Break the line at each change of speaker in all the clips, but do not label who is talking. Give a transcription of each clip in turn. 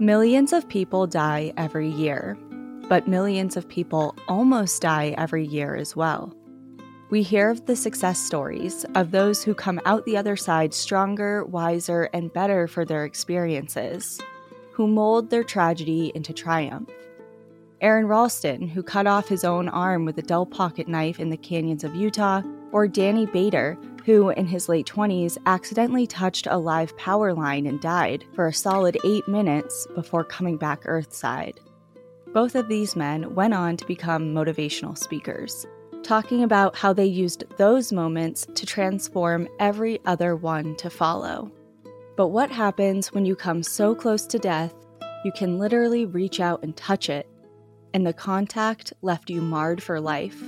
Millions of people die every year, but millions of people almost die every year as well. We hear of the success stories of those who come out the other side stronger, wiser, and better for their experiences, who mold their tragedy into triumph. Aron Ralston, who cut off his own arm with a dull pocket knife in the canyons of Utah, or Danny Bader, who in his late 20s accidentally touched a live power line and died for a solid eight minutes before coming back earthside. Both of these men went on to become motivational speakers talking about how they used those moments to transform every other one to follow. But what happens when you come so close to death, you can literally reach out and touch it, and the contact left you marred for life,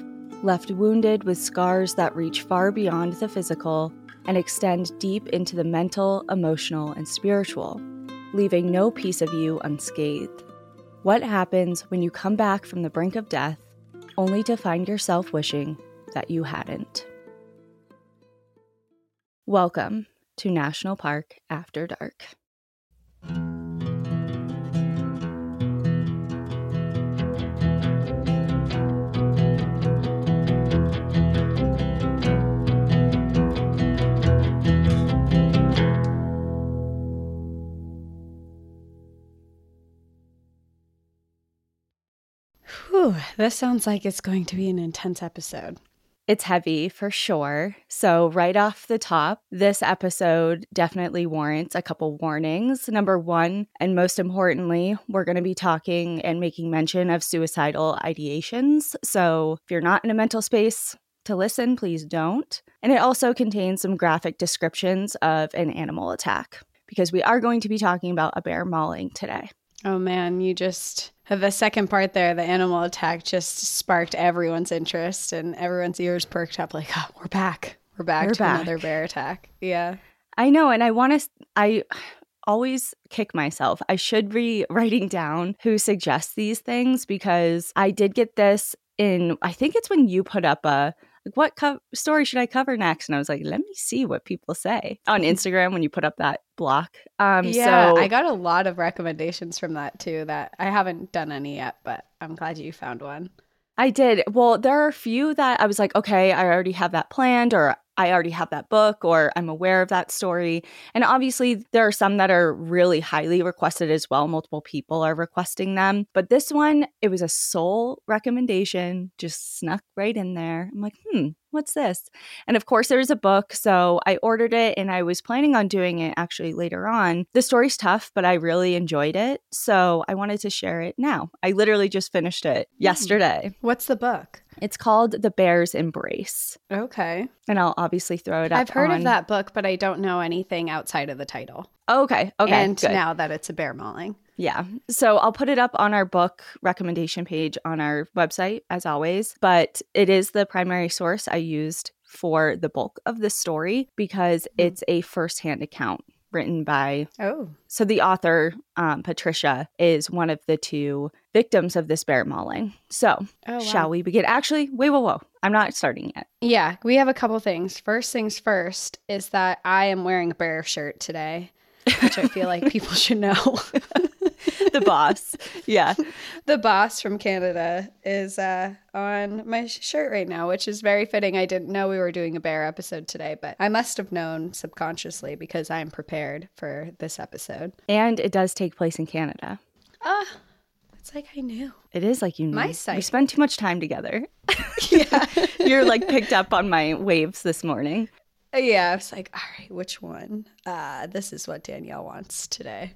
left wounded with scars that reach far beyond the physical and extend deep into the mental, emotional, and spiritual, leaving no piece of you unscathed? What happens when you come back from the brink of death only to find yourself wishing that you hadn't. Welcome to National Park After Dark.
Whew, this sounds like it's going to be an intense episode.
It's heavy for sure. So, right off the top, this episode definitely warrants a couple warnings. Number one, and most importantly, we're going to be talking and making mention of suicidal ideations. So, if you're not in a mental space to listen, please don't. And it also contains some graphic descriptions of an animal attack because we are going to be talking about a bear mauling today.
Oh man, you just the second part there, the animal attack just sparked everyone's interest and everyone's ears perked up like, oh, we're back. We're back we're to back. another bear attack. Yeah.
I know. And I want to, I always kick myself. I should be writing down who suggests these things because I did get this in, I think it's when you put up a, like, what co- story should I cover next? And I was like, let me see what people say on Instagram when you put up that block.
Um, yeah, so, I got a lot of recommendations from that too. That I haven't done any yet, but I'm glad you found one.
I did. Well, there are a few that I was like, okay, I already have that planned, or I already have that book or I'm aware of that story. And obviously, there are some that are really highly requested as well. Multiple people are requesting them. But this one, it was a sole recommendation, just snuck right in there. I'm like, hmm, what's this? And of course, there's a book. So I ordered it and I was planning on doing it actually later on. The story's tough, but I really enjoyed it. So I wanted to share it now. I literally just finished it hmm. yesterday.
What's the book?
It's called The Bear's Embrace.
Okay.
And I'll obviously throw it up.
I've heard
on...
of that book, but I don't know anything outside of the title.
okay. Okay.
And
good.
now that it's a bear mauling.
Yeah. So I'll put it up on our book recommendation page on our website, as always. But it is the primary source I used for the bulk of the story because mm-hmm. it's a firsthand account written by.
Oh.
So the author, um, Patricia, is one of the two victims of this bear mauling. So oh, wow. shall we begin? Actually, wait, whoa, whoa. I'm not starting yet.
Yeah, we have a couple things. First things first is that I am wearing a bear shirt today, which I feel like people should know.
the boss. Yeah.
the boss from Canada is uh, on my shirt right now, which is very fitting. I didn't know we were doing a bear episode today, but I must have known subconsciously because I'm prepared for this episode.
And it does take place in Canada.
Ah. Uh, it's like I knew.
It is like you knew.
My site.
We spend too much time together. yeah. You're like picked up on my waves this morning.
Yeah, I was like, all right, which one? Uh, this is what Danielle wants today.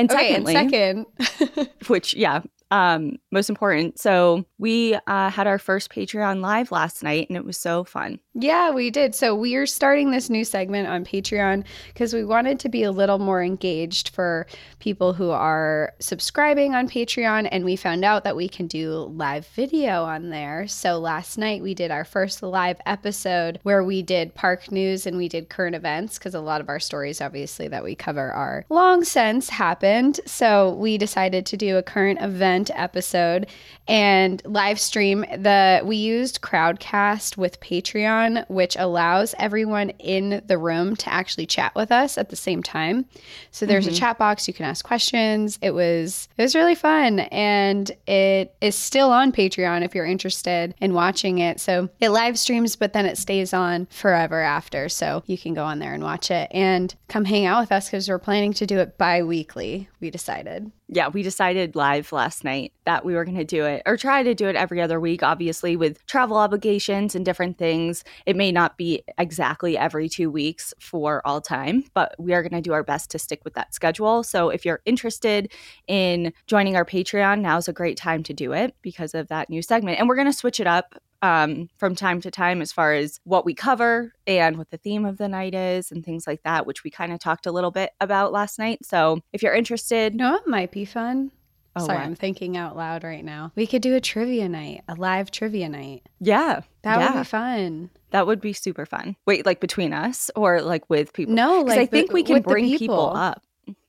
And secondly,
okay, and
second, which yeah, um, most important. So we uh, had our first Patreon live last night, and it was so fun.
Yeah, we did. So we are starting this new segment on Patreon because we wanted to be a little more engaged for people who are subscribing on Patreon, and we found out that we can do live video on there. So last night we did our first live episode where we did park news and we did current events because a lot of our stories, obviously, that we cover are long since happened. So we decided to do a current event event episode and live stream the we used crowdcast with patreon Patreon, which allows everyone in the room to actually chat with us at the same time. So there's mm-hmm. a chat box, you can ask questions. It was it was really fun and it is still on Patreon if you're interested in watching it. So it live streams, but then it stays on forever after. So you can go on there and watch it and come hang out with us because we're planning to do it bi weekly, we decided
yeah, we decided live last night that we were going to do it or try to do it every other week. Obviously, with travel obligations and different things, it may not be exactly every two weeks for all time, but we are going to do our best to stick with that schedule. So if you're interested in joining our Patreon, now's a great time to do it because of that new segment. And we're going to switch it up um, from time to time as far as what we cover and what the theme of the night is and things like that, which we kind of talked a little bit about last night. So if you're interested,
no, it might be fun. Oh, Sorry, what? I'm thinking out loud right now. We could do a trivia night, a live trivia night.
Yeah.
That
yeah.
would be fun.
That would be super fun. Wait, like between us or like with people?
No, like
I think we can bring people. people up.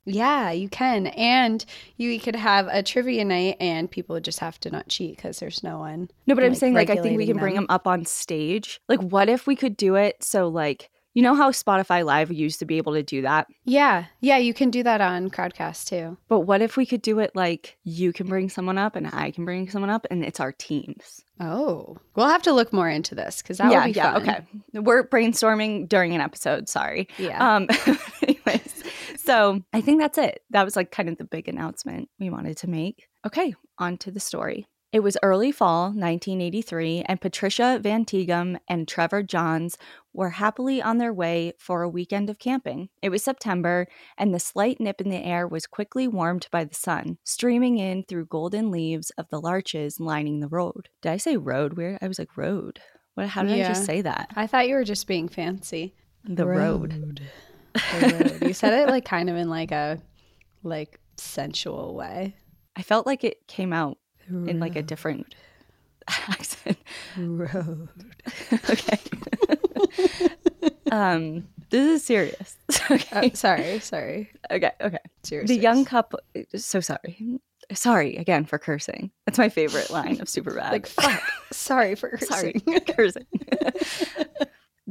Yeah, you can. And you could have a trivia night and people would just have to not cheat because there's no one.
No, but I'm like, saying like I think we can them. bring them up on stage. Like what if we could do it so like you know how Spotify Live used to be able to do that?
Yeah. Yeah, you can do that on Crowdcast too.
But what if we could do it like you can bring someone up and I can bring someone up and it's our teams?
Oh, we'll have to look more into this because that yeah, would be yeah,
fun. Okay, we're brainstorming during an episode. Sorry.
Yeah. Um.
anyways, so I think that's it. That was like kind of the big announcement we wanted to make. Okay, on to the story. It was early fall 1983, and Patricia Van Tighem and Trevor Janz were happily on their way for a weekend of camping. It was September, and the slight nip in the air was quickly warmed by the sun, streaming in through golden leaves of the larches lining the road. Did I say road? Where I was like road. What? How did yeah. I just say that?
I thought you were just being fancy.
The road. road.
You said it like kind of in like a like sensual way.
I felt like it came out Road. in like a different accent.
Road.
okay. um, this is serious.
okay. Uh, sorry, sorry.
Okay, okay.
Serious.
The young couple. So sorry. Sorry again for cursing. That's my favorite line of Superbad.
like fuck. sorry for cursing.
Sorry, cursing.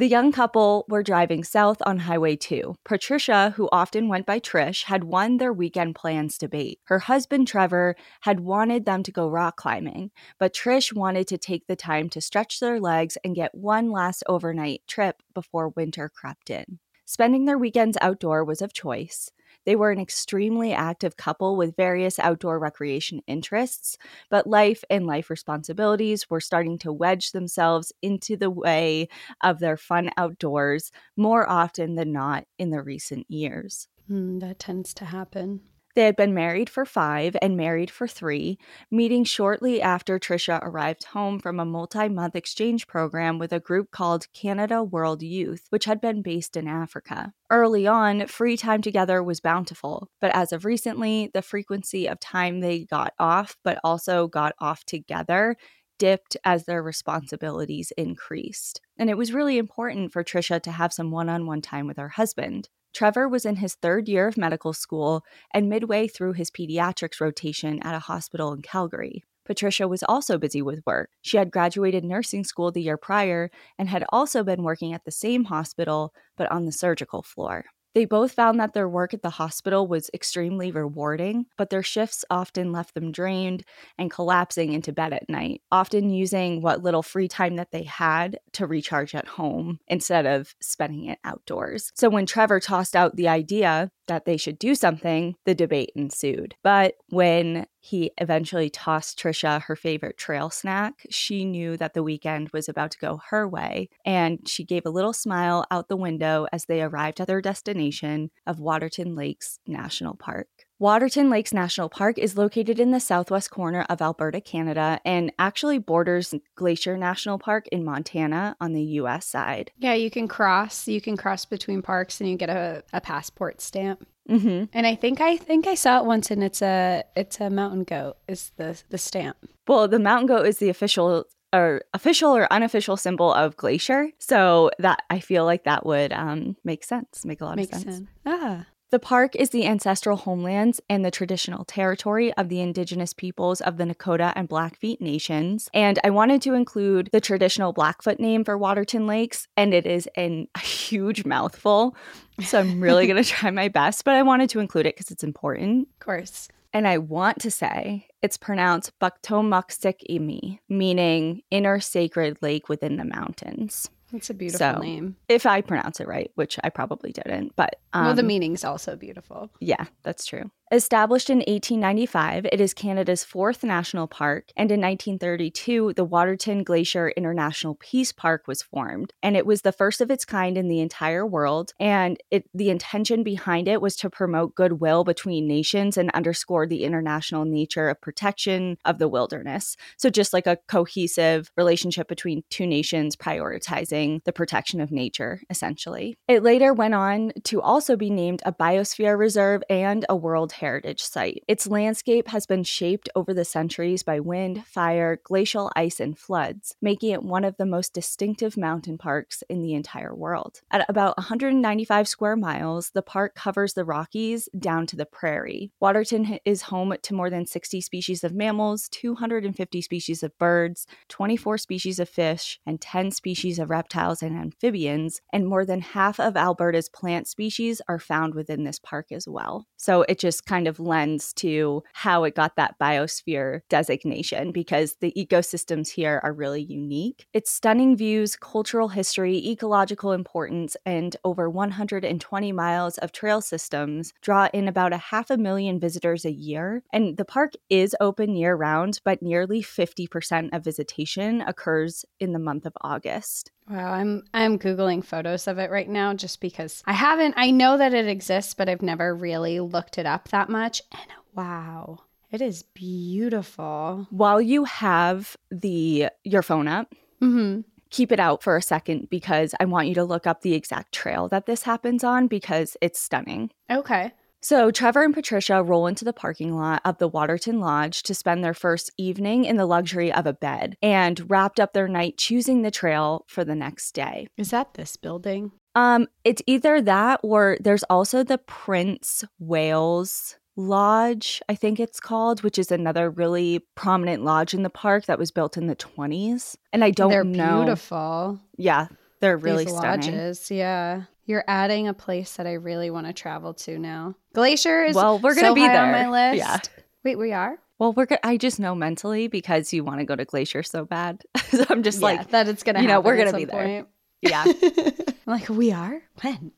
The young couple were driving south on Highway 2. Patricia, who often went by Trish, had won their weekend plans debate. Her husband, Trevor, had wanted them to go rock climbing, but Trish wanted to take the time to stretch their legs and get one last overnight trip before winter crept in. Spending their weekends outdoor was of choice. They were an extremely active couple with various outdoor recreation interests, but life and life responsibilities were starting to wedge themselves into the way of their fun outdoors more often than not in the recent years.
Mm, that tends to happen.
They had been married for five and married for three, meeting shortly after Trisha arrived home from a multi month exchange program with a group called Canada World Youth, which had been based in Africa. Early on, free time together was bountiful, but as of recently, the frequency of time they got off, but also got off together, dipped as their responsibilities increased. And it was really important for Trisha to have some one on one time with her husband. Trevor was in his third year of medical school and midway through his pediatrics rotation at a hospital in Calgary. Patricia was also busy with work. She had graduated nursing school the year prior and had also been working at the same hospital, but on the surgical floor. They both found that their work at the hospital was extremely rewarding, but their shifts often left them drained and collapsing into bed at night, often using what little free time that they had to recharge at home instead of spending it outdoors. So when Trevor tossed out the idea that they should do something, the debate ensued. But when he eventually tossed Trisha her favorite trail snack, she knew that the weekend was about to go her way, and she gave a little smile out the window as they arrived at their destination of Waterton Lakes National Park. Waterton Lakes National Park is located in the southwest corner of Alberta, Canada, and actually borders Glacier National Park in Montana on the US side.
Yeah, you can cross. You can cross between parks and you get a, a passport stamp.
Mm-hmm.
And I think I think I saw it once, and it's a it's a mountain goat is the the stamp.
Well, the mountain goat is the official or official or unofficial symbol of glacier, so that I feel like that would um, make sense, make a lot
Makes
of sense.
sense. Ah,
The park is the ancestral homelands and the traditional territory of the indigenous peoples of the Nakota and Blackfeet nations. And I wanted to include the traditional Blackfoot name for Waterton Lakes, and it is an, a huge mouthful. So I'm really going to try my best, but I wanted to include it because it's important.
Of course.
And I want to say it's pronounced Baktomuksik meaning inner sacred lake within the mountains.
It's a beautiful so, name.
If I pronounce it right, which I probably didn't, but
um, well, the um, meaning's also beautiful.
Yeah, that's true. Established in 1895, it is Canada's fourth national park, and in 1932, the Waterton Glacier International Peace Park was formed, and it was the first of its kind in the entire world. And it, the intention behind it was to promote goodwill between nations and underscore the international nature of protection of the wilderness. So, just like a cohesive relationship between two nations prioritizing the protection of nature, essentially. It later went on to also be named a biosphere reserve and a World heritage site. Its landscape has been shaped over the centuries by wind, fire, glacial ice, and floods, making it one of the most distinctive mountain parks in the entire world. At about 195 square miles, the park covers the Rockies down to the prairie. Waterton is home to more than 60 species of mammals, 250 species of birds, 24 species of fish, and 10 species of reptiles and amphibians, and more than half of Alberta's plant species are found within this park as well. So it just kind of lends to how it got that biosphere designation because the ecosystems here are really unique. Its stunning views, cultural history, ecological importance, and over 120 miles of trail systems draw in about a half a million visitors a year. And the park is open year round, but nearly 50% of visitation occurs in the month of August.
Wow, I'm I'm googling photos of it right now just because I haven't I know that it exists but I've never really looked it up that much and wow, it is beautiful.
While you have the your phone up,
mm-hmm.
keep it out for a second because I want you to look up the exact trail that this happens on because it's stunning.
Okay.
So, Trevor and Patricia roll into the parking lot of the Waterton Lodge to spend their first evening in the luxury of a bed and wrapped up their night choosing the trail for the next day.
Is that this building?
Um, it's either that or there's also the Prince Wales Lodge, I think it's called, which is another really prominent lodge in the park that was built in the 20s. And I don't know
They're
know.
beautiful.
Yeah, they're really
These
stunning.
lodges, yeah. You're adding a place that I really want to travel to now. Glacier is
well, we're gonna
so
be there
on my list.
Yeah.
Wait, we are.
Well, we're. I just know mentally because you want to go to Glacier so bad. so I'm just
yeah,
like
that. It's gonna.
You know, we're
gonna
be
there.
Yeah.
I'm like we are when.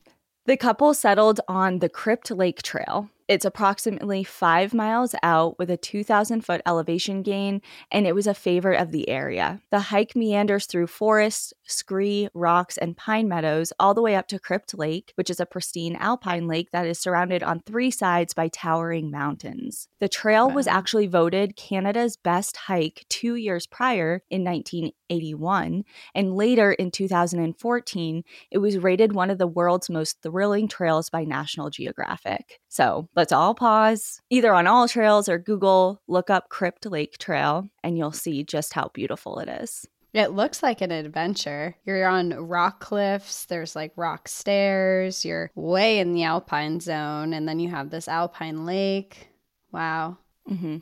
The couple settled on the Crypt Lake Trail, it's approximately five miles out with a 2,000 foot elevation gain, and it was a favorite of the area. The hike meanders through forests, scree, rocks, and pine meadows all the way up to Crypt Lake, which is a pristine alpine lake that is surrounded on three sides by towering mountains. The trail wow. was actually voted Canada's best hike two years prior in 1981, and later in 2014, it was rated one of the world's most thrilling trails by National Geographic. So let's all pause, either on All Trails or Google, look up Crypt Lake Trail, and you'll see just how beautiful it is.
It looks like an adventure. You're on rock cliffs, there's like rock stairs, you're way in the alpine zone, and then you have this alpine lake. Wow.
Mm-hmm.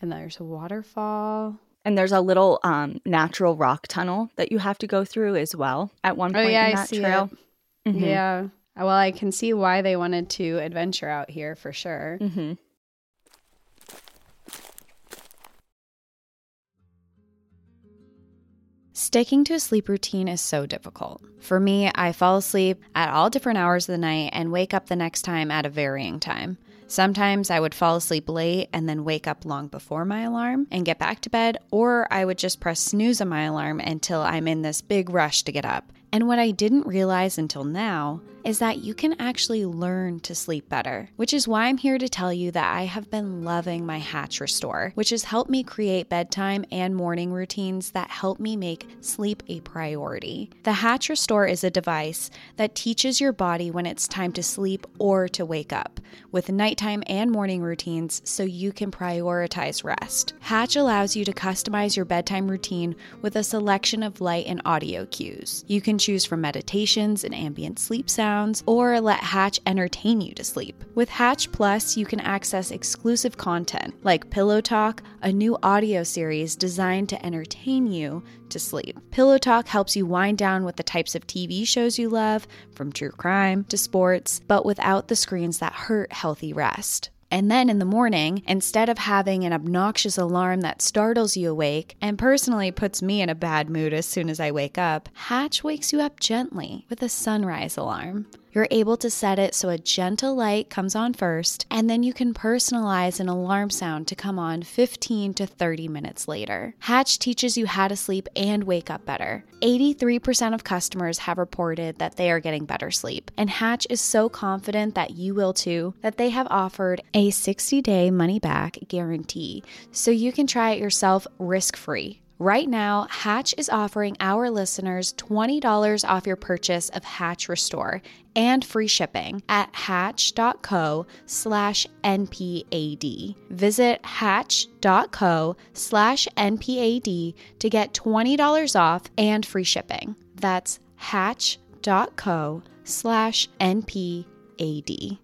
And there's a waterfall.
And there's a little um, natural rock tunnel that you have to go through as well at one point oh, yeah, in that trail.
Mm-hmm. Yeah. Well, I can see why they wanted to adventure out here for sure.
Mm-hmm.
Sticking to a sleep routine is so difficult. For me, I fall asleep at all different hours of the night and wake up the next time at a varying time. Sometimes I would fall asleep late and then wake up long before my alarm and get back to bed, or I would just press snooze on my alarm until I'm in this big rush to get up. And what I didn't realize until now is that you can actually learn to sleep better, which is why I'm here to tell you that I have been loving my Hatch Restore, which has helped me create bedtime and morning routines that help me make sleep a priority. The Hatch Restore is a device that teaches your body when it's time to sleep or to wake up, with nighttime and morning routines so you can prioritize rest. Hatch allows you to customize your bedtime routine with a selection of light and audio cues. You can
choose from meditations and ambient sleep sounds, or let Hatch entertain you to sleep. With Hatch Plus, you can access exclusive content like Pillow Talk, a new audio series designed to entertain you to sleep. Pillow Talk helps you wind down with the types of TV shows you love, from true crime to sports, but without the screens that hurt healthy rest. And then in the morning, instead of having an obnoxious alarm that startles you awake and personally puts me in a bad mood as soon as I wake up, Hatch wakes you up gently with a sunrise alarm. You're able to set it so a gentle light comes on first, and then you can personalize an alarm sound to come on 15 to 30 minutes later. Hatch teaches you how to sleep and wake up better. 83% of customers have reported that they are getting better sleep, and Hatch is so confident that you will too that they have offered a 60 day money back guarantee so you can try it yourself risk free. Right now, Hatch is offering our listeners $20 off your purchase of Hatch Restore and free shipping at hatch.co slash NPAD. Visit hatch.co slash NPAD to get $20 off and free shipping. That's hatch.co slash NPAD.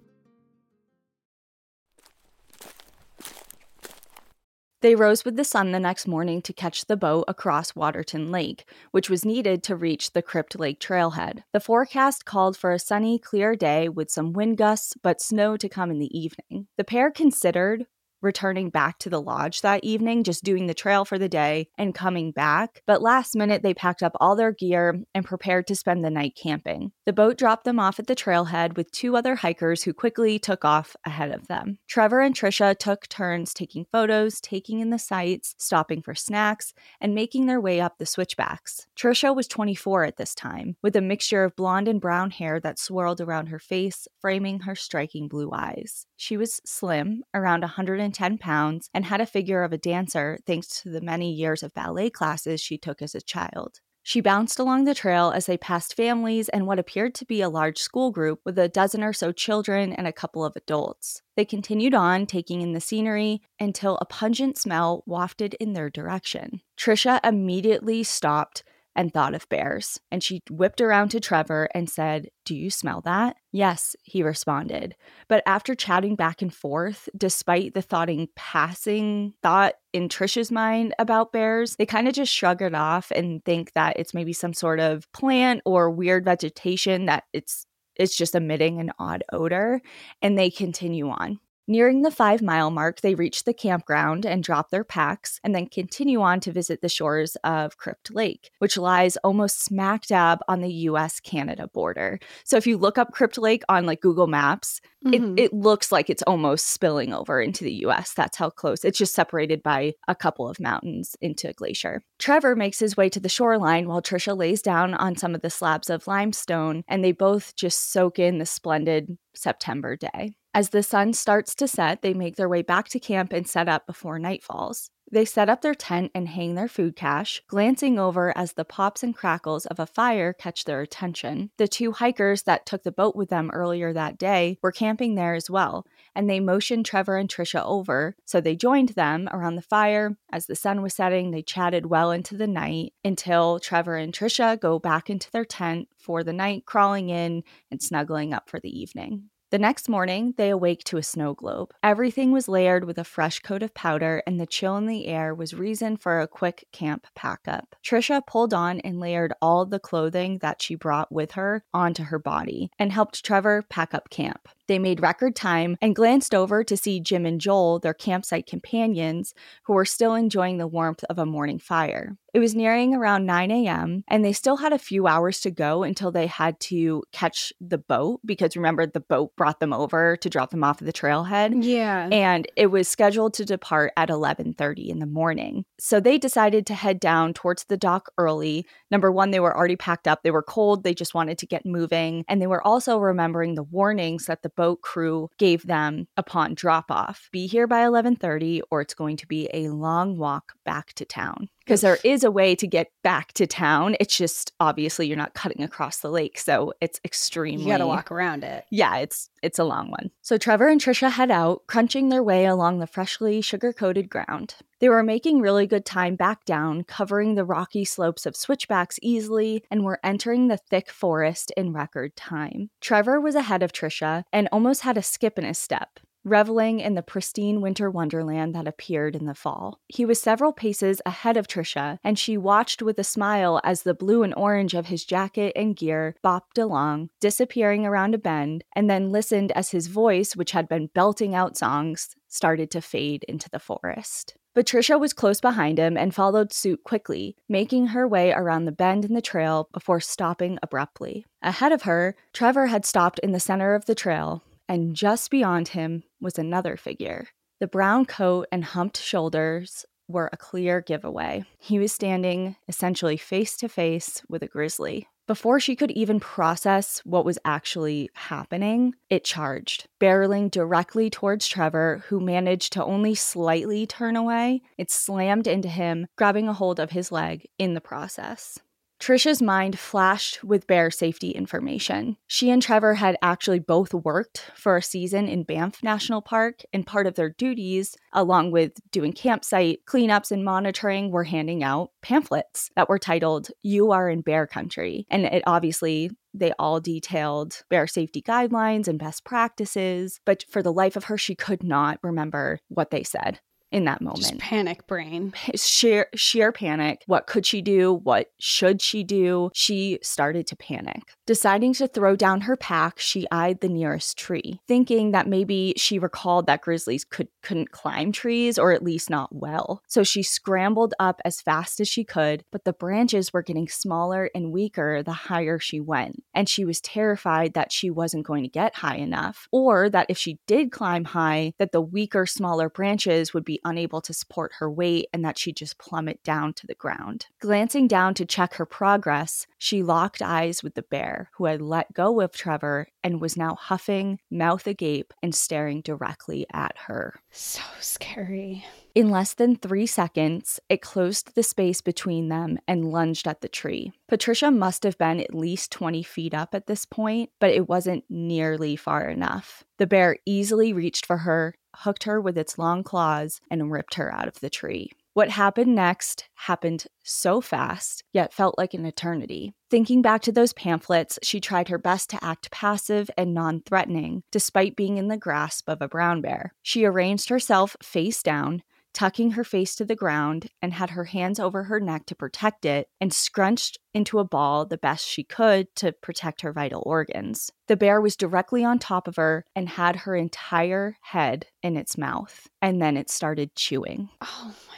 They rose with the sun the next morning to catch the boat across Waterton Lake, which was needed to reach the Crypt Lake trailhead. The forecast called for a sunny, clear day with some wind gusts, but snow to come in the evening. The pair considered returning back to the lodge that evening, just doing the trail for the day and coming back. But last minute, they packed up all their gear and prepared to spend the night camping. The boat dropped them off at the trailhead with two other hikers who quickly took off ahead of them. Trevor and Trisha took turns taking photos, taking in the sights, stopping for snacks, and making their way up the switchbacks. Trisha was 24 at this time, with a mixture of blonde and brown hair that swirled around her face, framing her striking blue eyes. She was slim, around 110 pounds, and had a figure of a dancer thanks to the many years of ballet classes she took as a child. She bounced along the trail as they passed families and what appeared to be a large school group with a dozen or so children and a couple of adults. They continued on, taking in the scenery, until a pungent smell wafted in their direction. Trisha immediately stopped and thought of bears. And she whipped around to Trevor and said, Do you smell that? Yes, he responded. But after chatting back and forth, despite the thoughting passing thought in Trisha's mind about bears, they kind of just shrug it off and think that it's maybe some sort of plant or weird vegetation that it's it's just emitting an odd odor and they continue on. Nearing the five mile mark, they reach the campground and drop their packs, and then continue on to visit the shores of Crypt Lake, which lies almost smack dab on the US Canada border. So if you look up Crypt Lake on like Google Maps, mm-hmm. it, it looks like it's almost spilling over into the US. That's how close. It's just separated by a couple of mountains into a glacier. Trevor makes his way to the shoreline while Trisha lays down on some of the slabs of limestone, and they both just soak in the splendid September day. As the sun starts to set, they make their way back to camp and set up before night falls. They set up their tent and hang their food cache, glancing over as the pops and crackles of a fire catch their attention. The two hikers that took the boat with them earlier that day were camping there as well, and they motioned Trevor and Trisha over, so they joined them around the fire. As the sun was setting, they chatted well into the night until Trevor and Trisha go back into their tent for the night, crawling in and snuggling up for the evening. The next morning, they awake to a snow globe. Everything was layered with a fresh coat of powder, and the chill in the air was reason for a quick camp pack up. Trisha pulled on and layered all the clothing that she brought with her onto her body and helped Trevor pack up camp. They made record time and glanced over to see Jim and Joel, their campsite companions, who were still enjoying the warmth of a morning fire. It was nearing around 9 a.m., and they still had a few hours to go until they had to catch the boat because remember, the boat brought them over to drop them off at the trailhead.
Yeah.
And it was scheduled to depart at 11:30 in the morning. So they decided to head down towards the dock early. Number 1, they were already packed up. They were cold, they just wanted to get moving, and they were also remembering the warnings that the boat crew gave them upon drop off. Be here by 11:30 or it's going to be a long walk back to town. Because there is a way to get back to town. It's just obviously you're not cutting across the lake, so it's extremely
You got to walk around it.
Yeah, it's it's a long one. So Trevor and Trisha head out, crunching their way along the freshly sugar-coated ground. They were making really good time back down, covering the rocky slopes of switchbacks easily, and were entering the thick forest in record time. Trevor was ahead of Trisha and almost had a skip in his step reveling in the pristine winter wonderland that appeared in the fall. He was several paces ahead of Trisha, and she watched with a smile as the blue and orange of his jacket and gear bopped along, disappearing around a bend, and then listened as his voice, which had been belting out songs, started to fade into the forest. Trisha was close behind him and followed suit quickly, making her way around the bend in the trail before stopping abruptly. Ahead of her, Trevor had stopped in the center of the trail, and just beyond him was another figure. The brown coat and humped shoulders were a clear giveaway. He was standing essentially face to face with a grizzly. Before she could even process what was actually happening, it charged, barreling directly towards Trevor, who managed to only slightly turn away. It slammed into him, grabbing a hold of his leg in the process. Trisha's mind flashed with bear safety information. She and Trevor had actually both worked for a season in Banff National Park, and part of their duties, along with doing campsite cleanups and monitoring, were handing out pamphlets that were titled, You Are in Bear Country. And it obviously they all detailed bear safety guidelines and best practices, but for the life of her, she could not remember what they said in that moment.
Just panic brain.
Sheer sheer panic. What could she do? What should she do? She started to panic. Deciding to throw down her pack, she eyed the nearest tree, thinking that maybe she recalled that grizzlies could couldn't climb trees or at least not well. So she scrambled up as fast as she could, but the branches were getting smaller and weaker the higher she went, and she was terrified that she wasn't going to get high enough or that if she did climb high that the weaker smaller branches would be unable to support her weight and that she'd just plummet down to the ground. Glancing down to check her progress, she locked eyes with the bear, who had let go of Trevor and was now huffing, mouth agape, and staring directly at her.
So scary.
In less than three seconds, it closed the space between them and lunged at the tree. Patricia must have been at least 20 feet up at this point, but it wasn't nearly far enough. The bear easily reached for her, hooked her with its long claws, and ripped her out of the tree. What happened next happened so fast, yet felt like an eternity. Thinking back to those pamphlets, she tried her best to act passive and non threatening, despite being in the grasp of a brown bear. She arranged herself face down, tucking her face to the ground, and had her hands over her neck to protect it, and scrunched into a ball the best she could to protect her vital organs. The bear was directly on top of her and had her entire head in its mouth, and then it started chewing.
Oh my.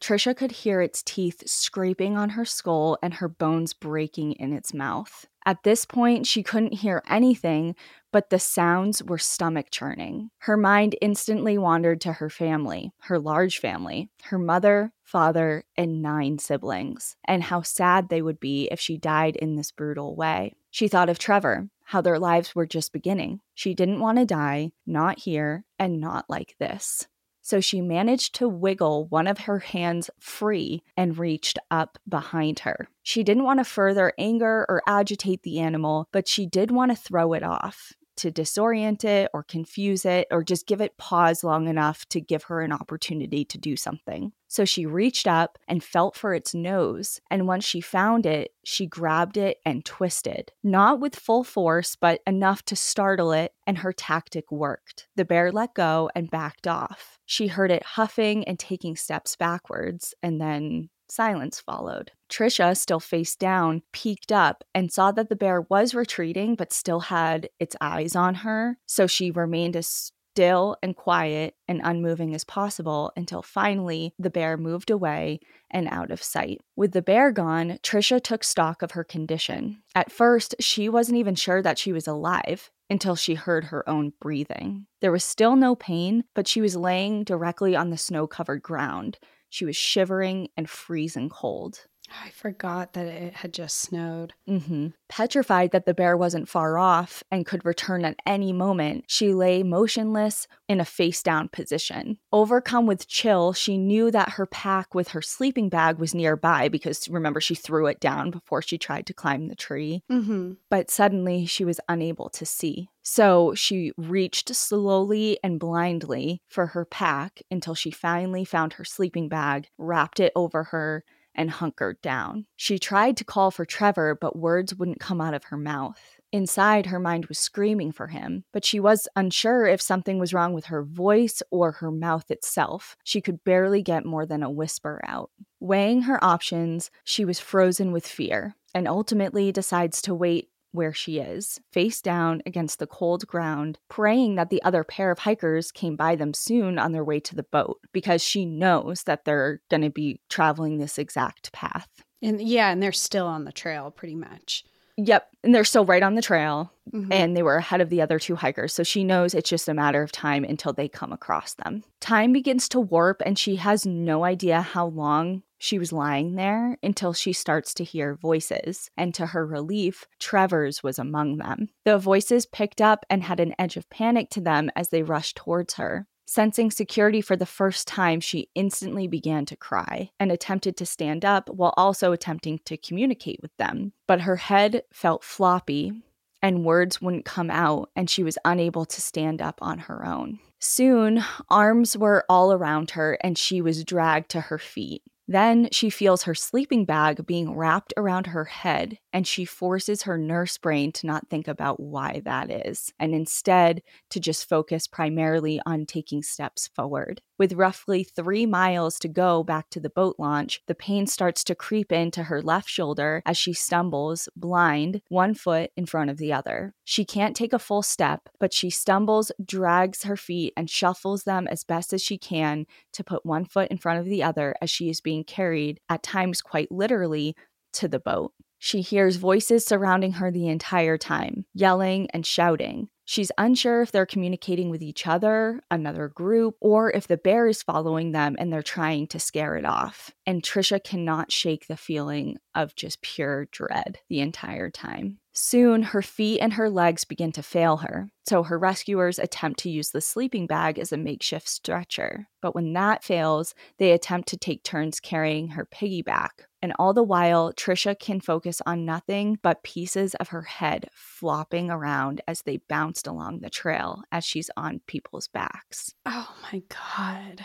Trisha could hear its teeth scraping on her skull and her bones breaking in its mouth. At this point, she couldn't hear anything, but the sounds were stomach churning. Her mind instantly wandered to her family, her large family, her mother, father, and nine siblings, and how sad they would be if she died in this brutal way. She thought of Trevor, how their lives were just beginning. She didn't want to die, not here, and not like this so she managed to wiggle one of her hands free and reached up behind her. She didn't want to further anger or agitate the animal, but she did want to throw it off to disorient it or confuse it or just give it pause long enough to give her an opportunity to do something. So she reached up and felt for its nose, and once she found it, she grabbed it and twisted. Not with full force, but enough to startle it, and her tactic worked. The bear let go and backed off. She heard it huffing and taking steps backwards, and then Silence followed. Trisha, still face down, peeked up and saw that the bear was retreating but still had its eyes on her. So she remained as still and quiet and unmoving as possible until finally the bear moved away and out of sight. With the bear gone, Trisha took stock of her condition. At first, she wasn't even sure that she was alive until she heard her own breathing. There was still no pain, but she was laying directly on the snow covered ground. She was shivering and freezing cold.
I forgot that it had just snowed.
Mm-hmm. Petrified that the bear wasn't far off and could return at any moment, she lay motionless in a face down position. Overcome with chill, she knew that her pack with her sleeping bag was nearby because remember, she threw it down before she tried to climb the tree.
Mm-hmm.
But suddenly she was unable to see. So she reached slowly and blindly for her pack until she finally found her sleeping bag, wrapped it over her, and hunkered down. She tried to call for Trevor, but words wouldn't come out of her mouth. Inside, her mind was screaming for him, but she was unsure if something was wrong with her voice or her mouth itself. She could barely get more than a whisper out. Weighing her options, she was frozen with fear and ultimately decides to wait where she is, face down against the cold ground, praying that the other pair of hikers came by them soon on their way to the boat because she knows that they're going to be traveling this exact path.
And yeah, and they're still on the trail pretty much.
Yep. And they're still right on the trail
Mhm.
and they were ahead of the other two hikers. So she knows it's just a matter of time until they come across them. Time begins to warp and she has no idea how long she was lying there until she starts to hear voices. And to her relief, Trevor's was among them. The voices picked up and had an edge of panic to them as they rushed towards her. Sensing security for the first time, she instantly began to cry and attempted to stand up while also attempting to communicate with them. But her head felt floppy and words wouldn't come out, and she was unable to stand up on her own. Soon, arms were all around her, and she was dragged to her feet. Then she feels her sleeping bag being wrapped around her head, and she forces her nurse brain to not think about why that is, and instead to just focus primarily on taking steps forward. With roughly three miles to go back to the boat launch, the pain starts to creep into her left shoulder as she stumbles, blind, one foot in front of the other. She can't take a full step, but she stumbles, drags her feet, and shuffles them as best as she can to put one foot in front of the other as she is being carried, at times quite literally, to the boat. She hears voices surrounding her the entire time, yelling and shouting. She's unsure if they're communicating with each other, another group, or if the bear is following them and they're trying to scare it off. And Trisha cannot shake the feeling of just pure dread the entire time. Soon, her feet and her legs begin to fail her, so her rescuers attempt to use the sleeping bag as a makeshift stretcher. But when that fails, they attempt to take turns carrying her piggyback. And all the while, Trisha can focus on nothing but pieces of her head flopping around as they bounced along the trail as she's on people's backs.
Oh my God.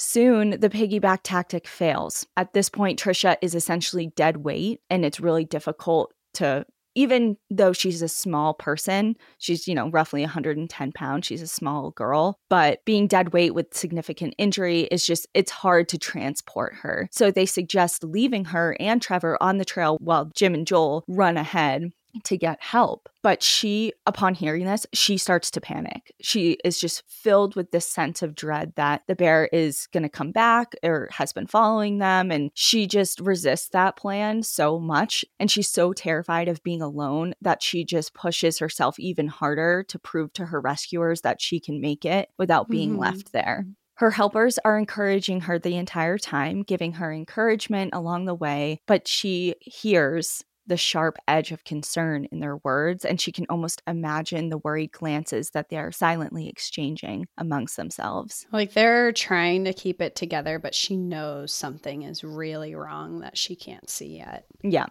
Soon, the piggyback tactic fails. At this point, Trisha is essentially dead weight, and it's really difficult to, even though she's a small person, she's, you know, roughly 110 pounds, she's a small girl, but being dead weight with significant injury is just, it's hard to transport her. So they suggest leaving her and Trevor on the trail while Jim and Joel run ahead to get help. But she, upon hearing this, she starts to panic. She is just filled with this sense of dread that the bear is going to come back or has been following them. And she just resists that plan so much. And she's so terrified of being alone that she just pushes herself even harder to prove to her rescuers that she can make it without being
Mhm.
left there. Her helpers are encouraging her the entire time, giving her encouragement along the way, but she hears the sharp edge of concern in their words, and she can almost imagine the worried glances that they are silently exchanging amongst themselves.
Like they're trying to keep it together, but she knows something is really wrong that she can't see yet.
Yeah.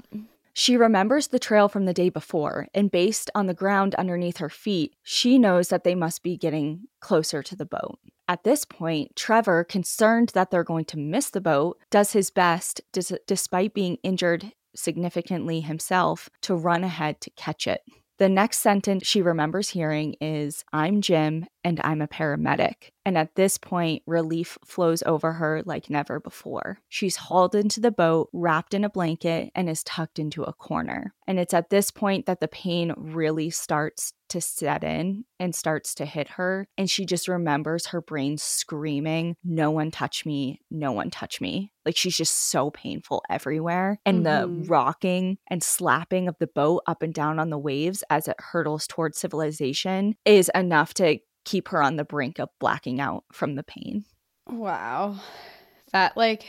She remembers the trail from the day before, and based on the ground underneath her feet, she knows that they must be getting closer to the boat. At this point, Trevor, concerned that they're going to miss the boat, does his best, dis- despite being injured significantly himself, to run ahead to catch it. The next sentence she remembers hearing is, I'm Jim and I'm a paramedic. And at this point, relief flows over her like never before. She's hauled into the boat, wrapped in a blanket, and is tucked into a corner. And it's at this point that the pain really starts to set in and starts to hit her. And she just remembers her brain screaming, No one touch me, no one touch me. Like she's just so painful everywhere. And the
Mhm.
rocking and slapping of the boat up and down on the waves as it hurtles towards civilization is enough to keep her on the brink of blacking out from the pain.
Wow. That like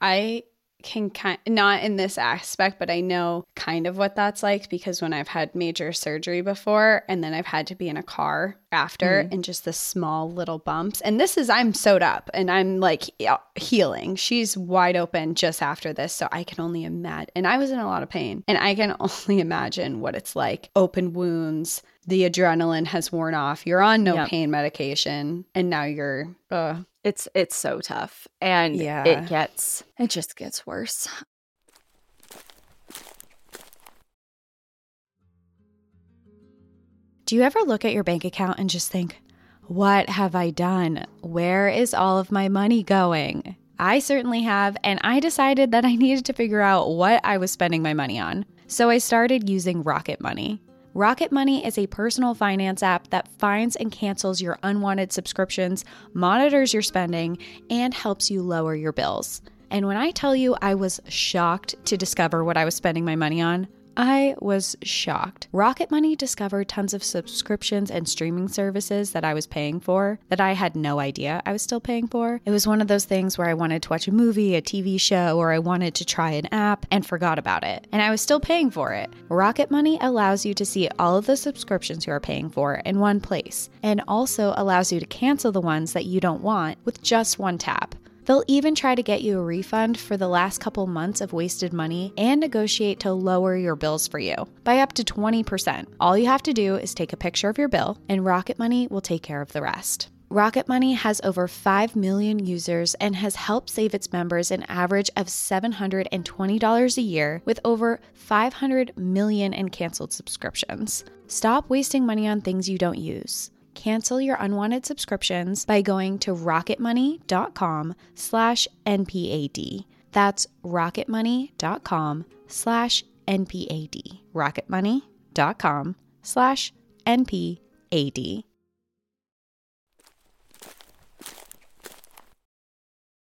I
can kind not in this aspect, but I know kind of what that's like because when I've had major surgery before and then I've had to be in a car after mm. and just the small little bumps. And this is I'm sewed up and I'm like healing. She's wide open just after this, so I can only imagine. And I was in a lot of pain, and I can only imagine what it's like. Open wounds, the adrenaline has worn off. You're on no yep. pain medication, and now you're. Uh,
it's it's so tough, and yeah. it gets it just gets worse.
Do you ever look at your bank account and just think, what have I done? Where is all of my money going? I certainly have, and I decided that I needed to figure out what I was spending my money on. So I started using Rocket Money. Rocket Money is a personal finance app that finds and cancels your unwanted subscriptions, monitors your spending, and helps you lower your bills. And when I tell you I was shocked to discover what I was spending my money on, I was shocked. Rocket Money discovered tons of subscriptions and streaming services that I was paying for that I had no idea I was still paying for. It was one of those things where I wanted to watch a movie, a TV show, or I wanted to try an app and forgot about it. And I was still paying for it. Rocket Money allows you to see all of the subscriptions you are paying for in one place and also allows you to cancel the ones that you don't want with just one tap. They'll even try to get you a refund for the last couple months of wasted money and negotiate to lower your bills for you by up to 20%. All you have to do is take a picture of your bill, and Rocket Money will take care of the rest. Rocket Money has over 5 million users and has helped save its members an average of $720 a year with over 500 million in canceled subscriptions. Stop wasting money on things you don't use cancel your unwanted subscriptions by going to rocketmoney.com slash NPAD. That's rocketmoney.com slash NPAD. rocketmoney.com slash NPAD.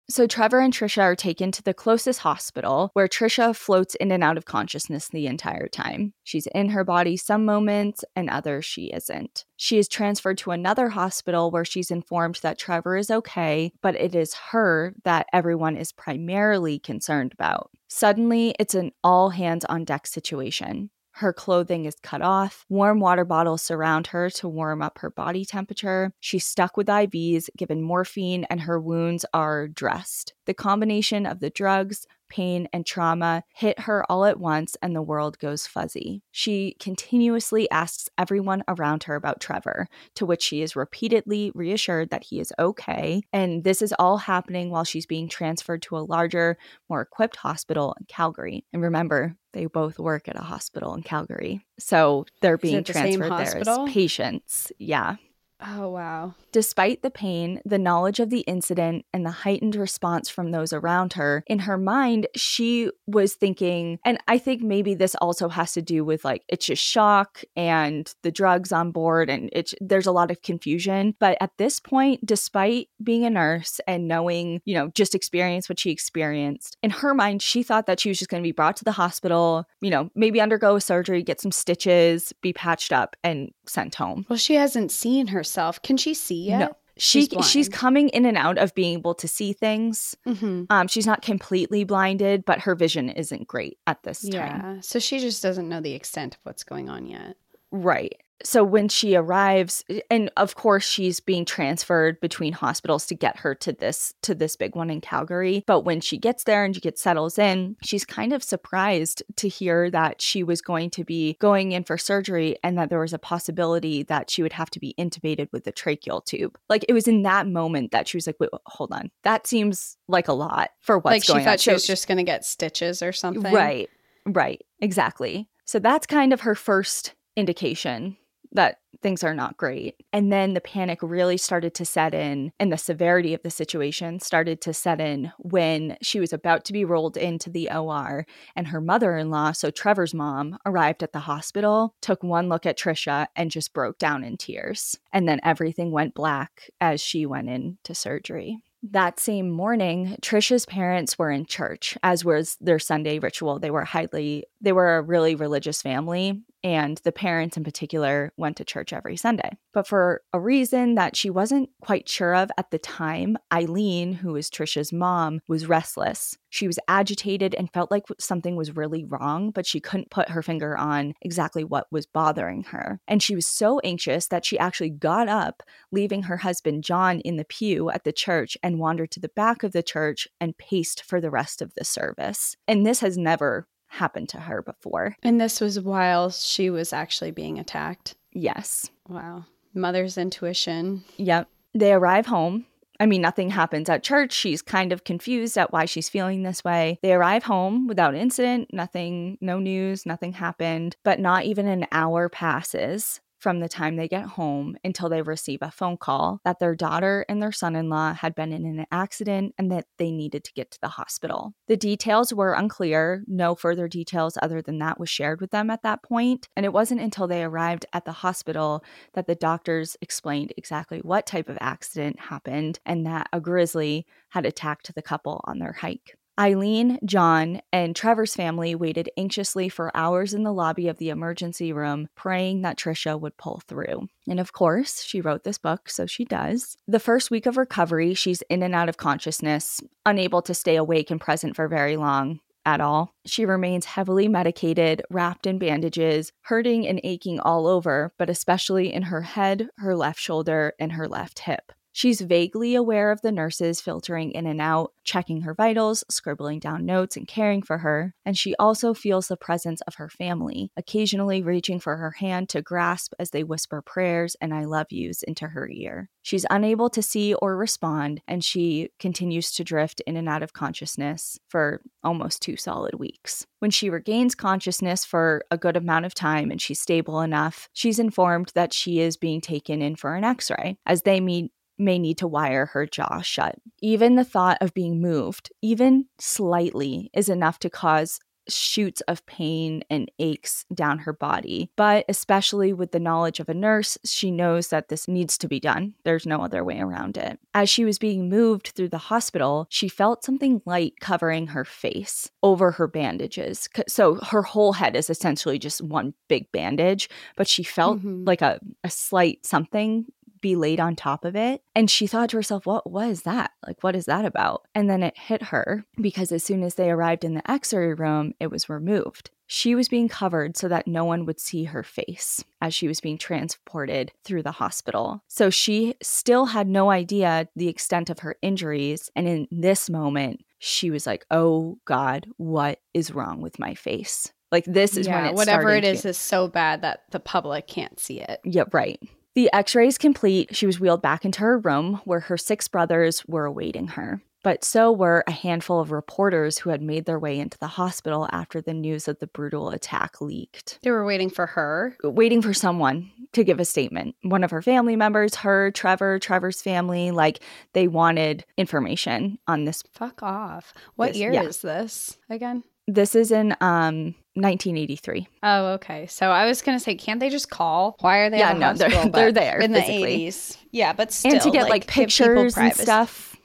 So Trevor and Trisha are taken to the closest hospital where Trisha floats in and out of consciousness the entire time. She's in her body some moments and others she isn't. She is transferred to another hospital where she's informed that Trevor is okay, but it is her that everyone is primarily concerned about. Suddenly, it's an all hands on deck situation. Her clothing is cut off. Warm water bottles surround her to warm up her body temperature. She's stuck with IVs, given morphine, and her wounds are dressed. The combination of the drugs, pain, and trauma hit her all at once, and the world goes fuzzy. She continuously asks everyone around her about Trevor, to which she is repeatedly reassured that he is okay. And this is all happening while she's being transferred to a larger, more equipped hospital in Calgary. And remember, they both work at a hospital in Calgary. So they're being the transferred there as patients. Yeah.
Oh, wow.
Despite the pain, the knowledge of the incident, and the heightened response from those around her, in her mind, she was thinking, and I think maybe this also has to do with like it's just shock and the drugs on board, and it's there's a lot of confusion. But at this point, despite being a nurse and knowing, you know, just experience what she experienced, in her mind, she thought that she was just going to be brought to the hospital, you know, maybe undergo a surgery, get some stitches, be patched up, and sent home.
Well, she hasn't seen herself. Can she see yet? No.
She she's, she's coming in and out of being able to see things. Mm-hmm. Um, she's not completely blinded, but her vision isn't great at this yeah. time.
Yeah, so she just doesn't know the extent of what's going on yet.
Right so when she arrives eh, and of course she's being transferred between hospitals to get her to this to this big one in Calgary. But when she gets there and she gets settles in she's kind of surprised to hear that she was going to be going in for surgery and that there was a possibility that she would have to be intubated with the tracheal tube. Like it was in that moment that she was like wait hold on. That seems like a lot for what's
like
going on.
she thought she was just going to get stitches or something?
Right right exactly. So that's kind of her first indication that things are not great. And then the panic really started to set in, and the severity of the situation started to set in when she was about to be rolled into the OR. And her mother in law, so Trevor's mom, arrived at the hospital, took one look at Trisha, and just broke down in tears. And then everything went black as she went into surgery. That same morning, Trisha's parents were in church, as was their Sunday ritual. They were highly, they were a really religious family and the parents in particular went to church every Sunday. But for a reason that she wasn't quite sure of at the time, Eileen, who is Trisha's mom, was restless. She was agitated and felt like something was really wrong, but she couldn't put her finger on exactly what was bothering her. And she was so anxious that she actually got up, leaving her husband John in the pew at the church and wandered to the back of the church and paced for the rest of the service. And this has never happened to her before.
And this was while she was actually being attacked.
Yes.
Wow. Mother's intuition.
Yep. They arrive home. I mean, nothing happens at church. She's kind of confused at why she's feeling this way. They arrive home without incident, nothing, no news, nothing happened, but not even an hour passes from the time they get home until they receive a phone call that their daughter and their son in law had been in an accident and that they needed to get to the hospital. The details were unclear. No further details other than that was shared with them at that point, And it wasn't until they arrived at the hospital that the doctors explained exactly what type of accident happened and that a grizzly had attacked the couple on their hike. Eileen, John, and Trevor's family waited anxiously for hours in the lobby of the emergency room, praying that Trisha would pull through. And of course, she wrote this book, so she does. The first week of recovery, she's in and out of consciousness, unable to stay awake and present for very long at all. She remains heavily medicated, wrapped in bandages, hurting and aching all over, but especially in her head, her left shoulder, and her left hip. She's vaguely aware of the nurses filtering in and out, checking her vitals, scribbling down notes, and caring for her. And she also feels the presence of her family, occasionally reaching for her hand to grasp as they whisper prayers and I love yous into her ear. She's unable to see or respond, and she continues to drift in and out of consciousness for almost two solid weeks. When she regains consciousness for a good amount of time and she's stable enough, she's informed that she is being taken in for an x ray as they meet may need to wire her jaw shut. Even the thought of being moved, even slightly, is enough to cause shoots of pain and aches down her body. But especially with the knowledge of a nurse, she knows that this needs to be done. There's no other way around it. As she was being moved through the hospital, she felt something light covering her face over her bandages. So her whole head is essentially just one big bandage, but she felt mm-hmm. like a, a slight something be laid on top of it. And she thought to herself, what was that? Like, what is that about? And then it hit her because as soon as they arrived in the x ray room, it was removed. She was being covered so that no one would see her face as she was being transported through the hospital. So she still had no idea the extent of her injuries. And in this moment, she was like, oh God, what is wrong with my face? Like, this is yeah, when it
whatever it is to- is so bad that the public can't see it.
Yeah, right. The x rays complete, she was wheeled back into her room where her six brothers were awaiting her. But so were a handful of reporters who had made their way into the hospital after the news of the brutal attack leaked.
They were waiting for her?
Waiting for someone to give a statement. One of her family members, her, Trevor, Trevor's family, like they wanted information on this.
Fuck off. What this, year yeah. is this again?
This is in um 1983. Oh,
okay. So I was gonna say, can't they just call? Why are they? Yeah, no,
they're, they're there
in physically. the 80s. Yeah, but still,
and to get like, like pictures and stuff.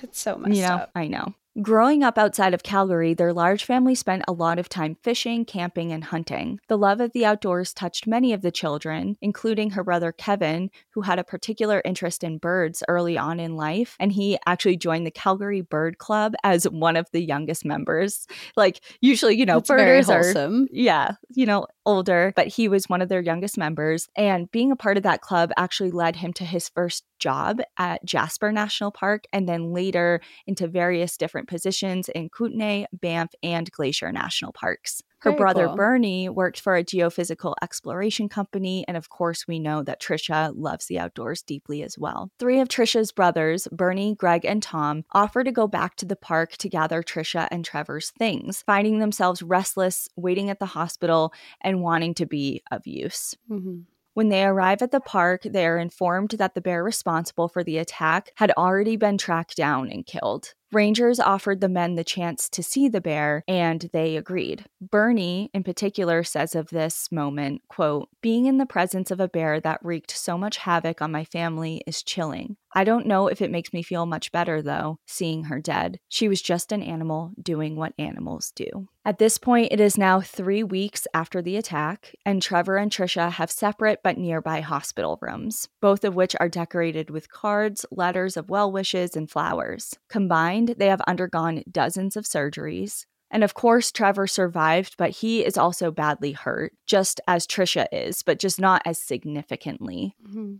That's so messed
you know,
up.
I know. Growing up outside of Calgary, their large family spent a lot of time fishing, camping, and hunting. The love of the outdoors touched many of the children, including her brother Kevin, who had a particular interest in birds early on in life. And he actually joined the Calgary Bird Club as one of the youngest members. Like, usually, you know,
That's birders are,
yeah, you know, older, but he was one of their youngest members. And being a part of that club actually led him to his first job at Jasper National Park and then later into various different positions in Kootenay, Banff, and Glacier National Parks. Her Very brother cool. Bernie worked for a geophysical exploration company, and of course, we know that Trisha loves the outdoors deeply as well. Three of Trisha's brothers, Bernie, Greg, and Tom, offer to go back to the park to gather Trisha and Trevor's things, finding themselves restless, waiting at the hospital, and wanting to be of use. Mm-hmm. When they arrive at the park, they are informed that the bear responsible for the attack had already been tracked down and killed. Rangers offered the men the chance to see the bear, and they agreed. Bernie, in particular, says of this moment, quote, Being in the presence of a bear that wreaked so much havoc on my family is chilling. I don't know if it makes me feel much better, though, seeing her dead. She was just an animal doing what animals do. At this point, it is now three weeks after the attack, and Trevor and Trisha have separate but nearby hospital rooms, both of which are decorated with cards, letters of well wishes, and flowers. Combined, they have undergone dozens of surgeries. And of course, Trevor survived, but he is also badly hurt, just as Trisha is, but just not as significantly.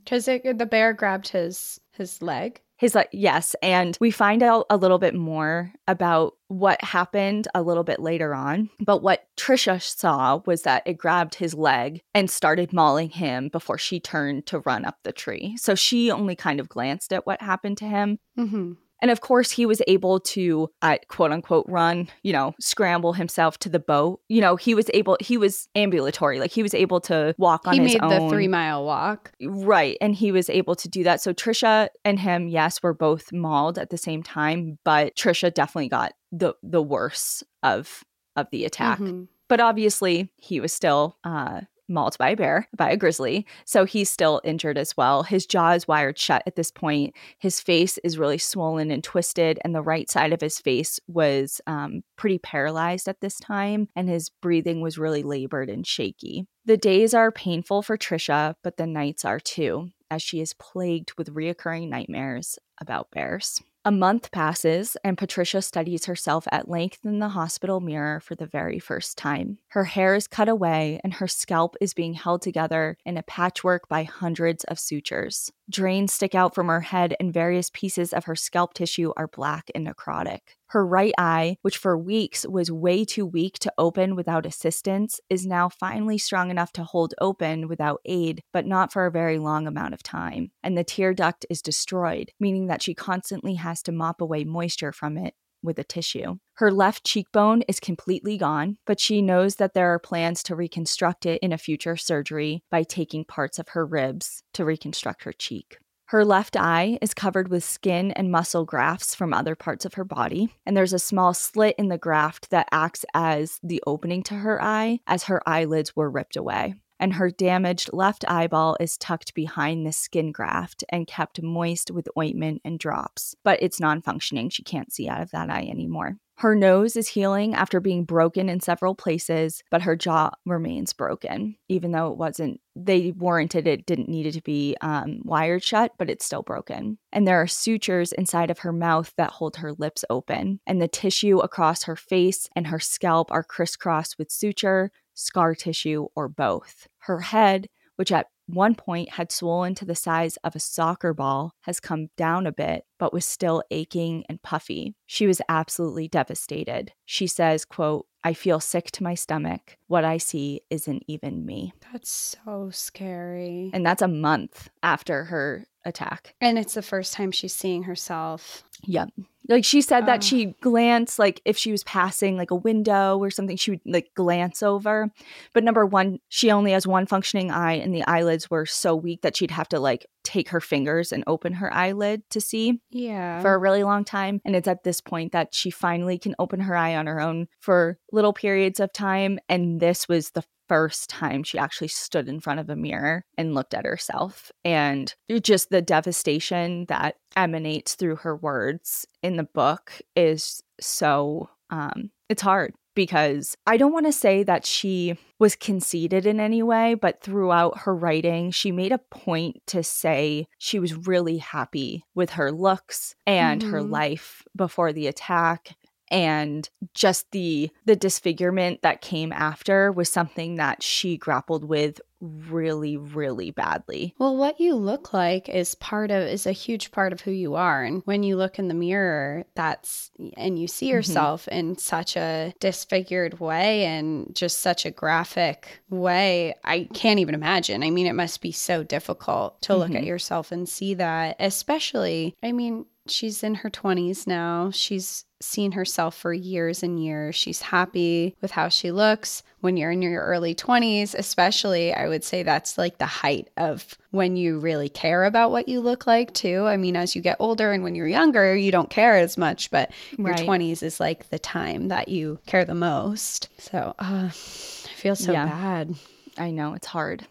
Because the bear grabbed his his leg.
His like yes, and we find out a little bit more about what happened a little bit later on. But what Trisha saw was that it grabbed his leg and started mauling him before she turned to run up the tree. So she only kind of glanced at what happened to him.
Mm-hmm.
And of course, he was able to, uh, quote unquote, run, you know, scramble himself to the boat. You know, he was able, he was ambulatory. Like he was able to walk on
he
his
made the three mile walk.
Right. And he was able to do that. So Trisha and him, yes, were both mauled at the same time, but Trisha definitely got the the worse of of the attack.
Mhm.
But obviously, he was still uh mauled by a bear, by a grizzly. So he's still injured as well. His jaw is wired shut at this point. His face is really swollen and twisted, and the right side of his face was um, pretty paralyzed at this time, and his breathing was really labored and shaky. The days are painful for Trisha, but the nights are too, as she is plagued with reoccurring nightmares about bears. A month passes, and Patricia studies herself at length in the hospital mirror for the very first time. Her hair is cut away, and her scalp is being held together in a patchwork by hundreds of sutures. Drains stick out from her head, and various pieces of her scalp tissue are black and necrotic. Her right eye, which for weeks was way too weak to open without assistance, is now finally strong enough to hold open without aid, but not for a very long amount of time. And the tear duct is destroyed, meaning that she constantly has to mop away moisture from it with a tissue. Her left cheekbone is completely gone, but she knows that there are plans to reconstruct it in a future surgery by taking parts of her ribs to reconstruct her cheek. Her left eye is covered with skin and muscle grafts from other parts of her body, and there's a small slit in the graft that acts as the opening to her eye as her eyelids were ripped away. And her damaged left eyeball is tucked behind the skin graft and kept moist with ointment and drops. But it's non functioning. She can't see out of that eye anymore. Her nose is healing after being broken in several places, but her jaw remains broken, even though it wasn't, they warranted it didn't need it to be um, wired shut, but it's still broken. And there are sutures inside of her mouth that hold her lips open, and the tissue across her face and her scalp are crisscrossed with suture, scar tissue, or both. Her head, which at one point had swollen to the size of a soccer ball, has come down a bit, but was still aching and puffy. She was absolutely devastated. She says, quote, I feel sick to my stomach. What I see isn't even me.
That's so scary.
And that's a month after her attack.
And it's the first time she's seeing herself.
Yep. Like she said that
ah.
she glanced like if she was passing like a window or something, she would like glance over. But number one, she only has one functioning eye, and the eyelids were so weak that she'd have to like take her fingers and open her eyelid to see
Yeah.
for a really long time. And it's at this point that she finally can open her eye on her own for little periods of time. And this was the first time she actually stood in front of a mirror and looked at herself. And just the devastation that emanates through her words in the book is so, um, it's hard because I don't want to say that she was conceited in any way, but throughout her writing, she made a point to say she was really happy with her looks and her
Mhm.
life before the attack and just the the disfigurement that came after was something that she grappled with really really badly.
Well, what you look like is part of is a huge part of who you are. And when you look in the mirror, that's and you see yourself in such a disfigured way and just such a graphic way, I can't even imagine. I mean, it must be so difficult to look at
Mhm.
yourself and see that, especially, I mean, she's in her 20s now. She's seen herself for years and years. She's happy with how she looks. When you're in your early 20s, especially, I would say that's like the height of when you really care about what you look like, too. I mean, as you get older and when you're younger, you don't care as much, but your 20s is like the time that you care the most. So, uh, I feel so
Yeah.
bad.
I know it's hard.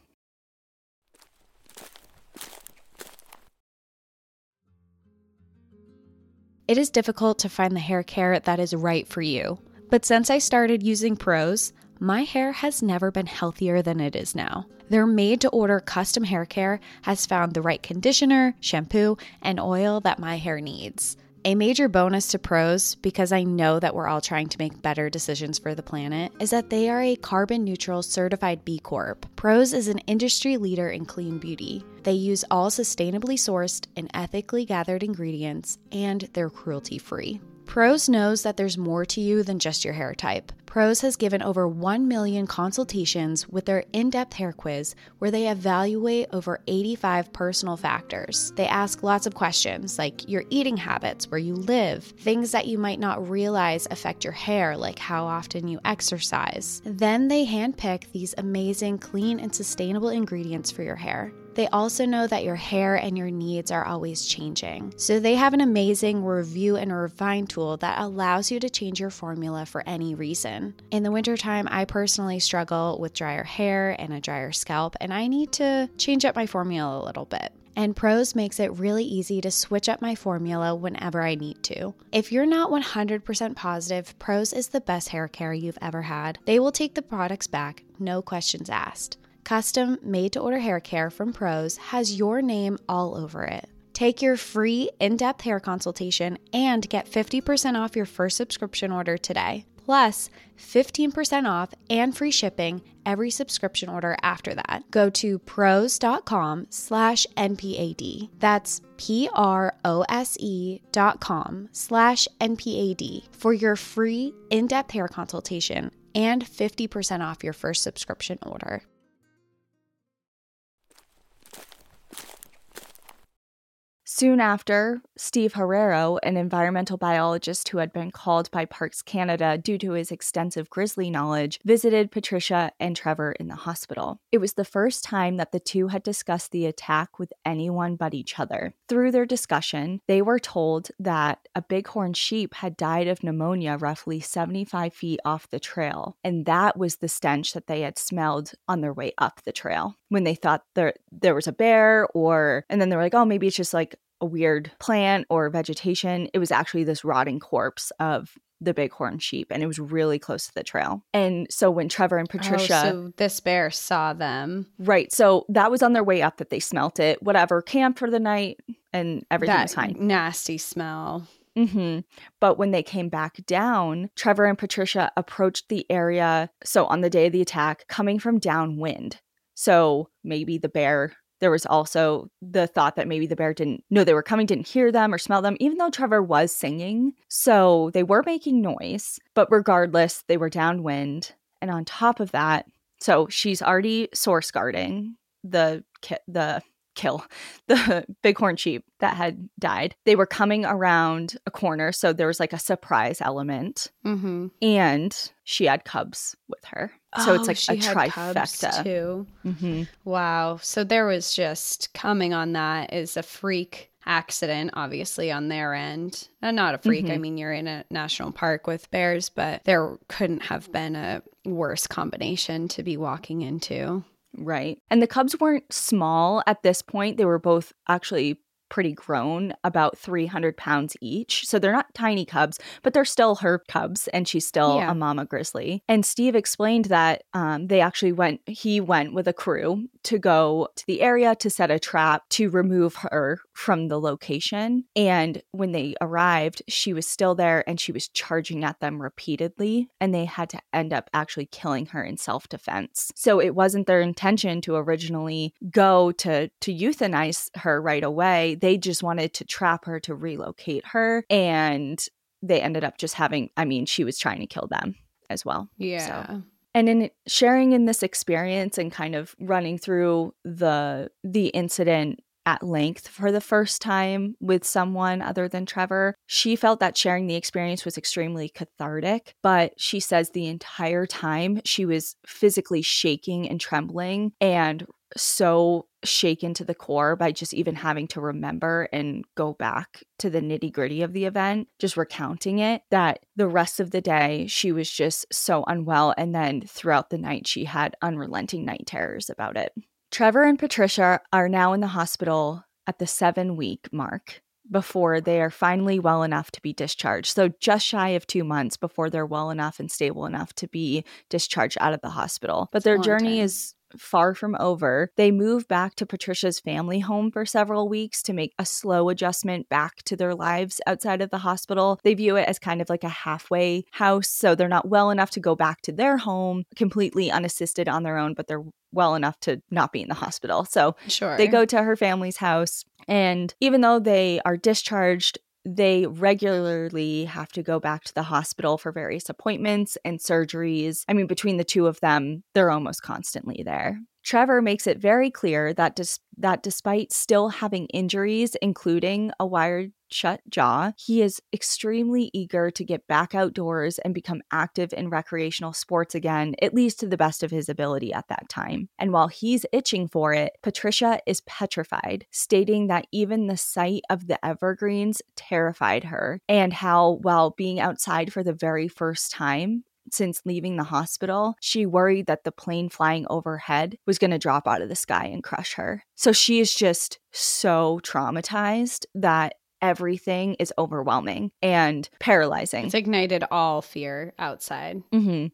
It is difficult to find the hair care that is right for you. But since I started using Prose, my hair has never been healthier than it is now. Their made to order custom hair care has found the right conditioner, shampoo, and oil that my hair needs. A major bonus to Prose, because I know that we're all trying to make better decisions for the planet, is that they are a carbon neutral certified B Corp. Prose is an industry leader in clean beauty. They use all sustainably sourced and ethically gathered ingredients, and they're cruelty free. Prose knows that there's more to you than just your hair type. Prose has given over 1 million consultations with their in depth hair quiz, where they evaluate over 85 personal factors. They ask lots of questions like your eating habits, where you live, things that you might not realize affect your hair, like how often you exercise. Then they handpick these amazing, clean, and sustainable ingredients for your hair. They also know that your hair and your needs are always changing. So they have an amazing review and refine tool that allows you to change your formula for any reason. In the wintertime, I personally struggle with drier hair and a drier scalp, and I need to change up my formula a little bit. And Prose makes it really easy to switch up my formula whenever I need to. If you're not 100% positive Prose is the best hair care you've ever had, they will take the products back, no questions asked. Custom made to order hair care from Prose has your name all over it. Take your free in depth hair consultation and get 50% off your first subscription order today. Plus, 15% off and free shipping every subscription order after that. Go to prose.com slash NPAD. That's P R O S E dot com slash NPAD for your free in depth hair consultation and 50% off your first subscription order.
Soon after, Steve Herrero, an environmental biologist who had been called by Parks Canada due to his extensive grizzly knowledge, visited Patricia and Trevor in the hospital. It was the first time that the two had discussed the attack with anyone but each other. Through their discussion, they were told that a bighorn sheep had died of pneumonia roughly 75 feet off the trail, and that was the stench that they had smelled on their way up the trail when they thought there there was a bear or and then they were like, "Oh, maybe it's just like a weird plant or vegetation. It was actually this rotting corpse of the bighorn sheep and it was really close to the trail. And so when Trevor and Patricia
Oh, so this bear saw them.
Right. So that was on their way up that they smelt it. Whatever, camped for the night and everything
that
was fine.
nasty smell.
Mm-hmm. But when they came back down, Trevor and Patricia approached the area. So on the day of the attack, coming from downwind. So maybe the bear, there was also the thought that maybe the bear didn't know they were coming, didn't hear them or smell them, even though Trevor was singing. So they were making noise. But regardless, they were downwind. And on top of that, so she's already source guarding the the kill the bighorn sheep that had died. They were coming around a corner, so there was like a surprise element,
Mm-hmm.
and she had cubs with her. So it's like a trifecta.
too.
hmm
Wow. So there was just coming on that is a freak accident, obviously, on their end. And not a freak. I
Mhm.
mean, you're in a national park with bears, but there couldn't have been a worse combination to be walking into.
Right. And the cubs weren't small at this point. They were both actually pretty grown, about 300 pounds each. So they're not tiny cubs, but they're still her cubs, and she's still
Yeah.
a mama grizzly. And Steve explained that um, they actually went, he went with a crew to go to the area to set a trap to remove her from the location. And when they arrived, she was still there and she was charging at them repeatedly, and they had to end up actually killing her in self defense. So it wasn't their intention to originally go to to euthanize her right away. They just wanted to trap her to relocate her, and they ended up just having. I mean, she was trying to kill them as well.
Yeah.
And in sharing in this experience and kind of running through the the incident at length for the first time with someone other than Trevor, she felt that sharing the experience was extremely cathartic, but she says the entire time she was physically shaking and trembling and so shaken to the core by just even having to remember and go back to the nitty gritty of the event, just recounting it, that the rest of the day she was just so unwell. And then throughout the night, she had unrelenting night terrors about it. Trevor and Patricia are now in the hospital at the seven week mark. before they are finally well enough to be discharged. So, just shy of two months before they're well enough and stable enough to be discharged out of the hospital. But their journey time. is far from over. They move back to Patricia's family home for several weeks to make a slow adjustment back to their lives outside of the hospital. They view it as kind of like a halfway house, so they're not well enough to go back to their home completely unassisted on their own, but they're well enough to not be in the hospital. So
sure.
they go to her family's house. And even though they are discharged they regularly have to go back to the hospital for various appointments and surgeries. I mean, between the two of them, they're almost constantly there. Trevor makes it very clear that dis- that despite still having injuries, including a wired shut jaw, he is extremely eager to get back outdoors and become active in recreational sports again, at least to the best of his ability at that time. And while he's itching for it, Patricia is petrified, stating that even the sight of the evergreens terrified her, and how, while being outside for the very first time, since leaving the hospital, she worried that the plane flying overhead was going to drop out of the sky and crush her. So she is just so traumatized that everything is overwhelming and paralyzing.
It's ignited all fear outside.
Mm-hmm.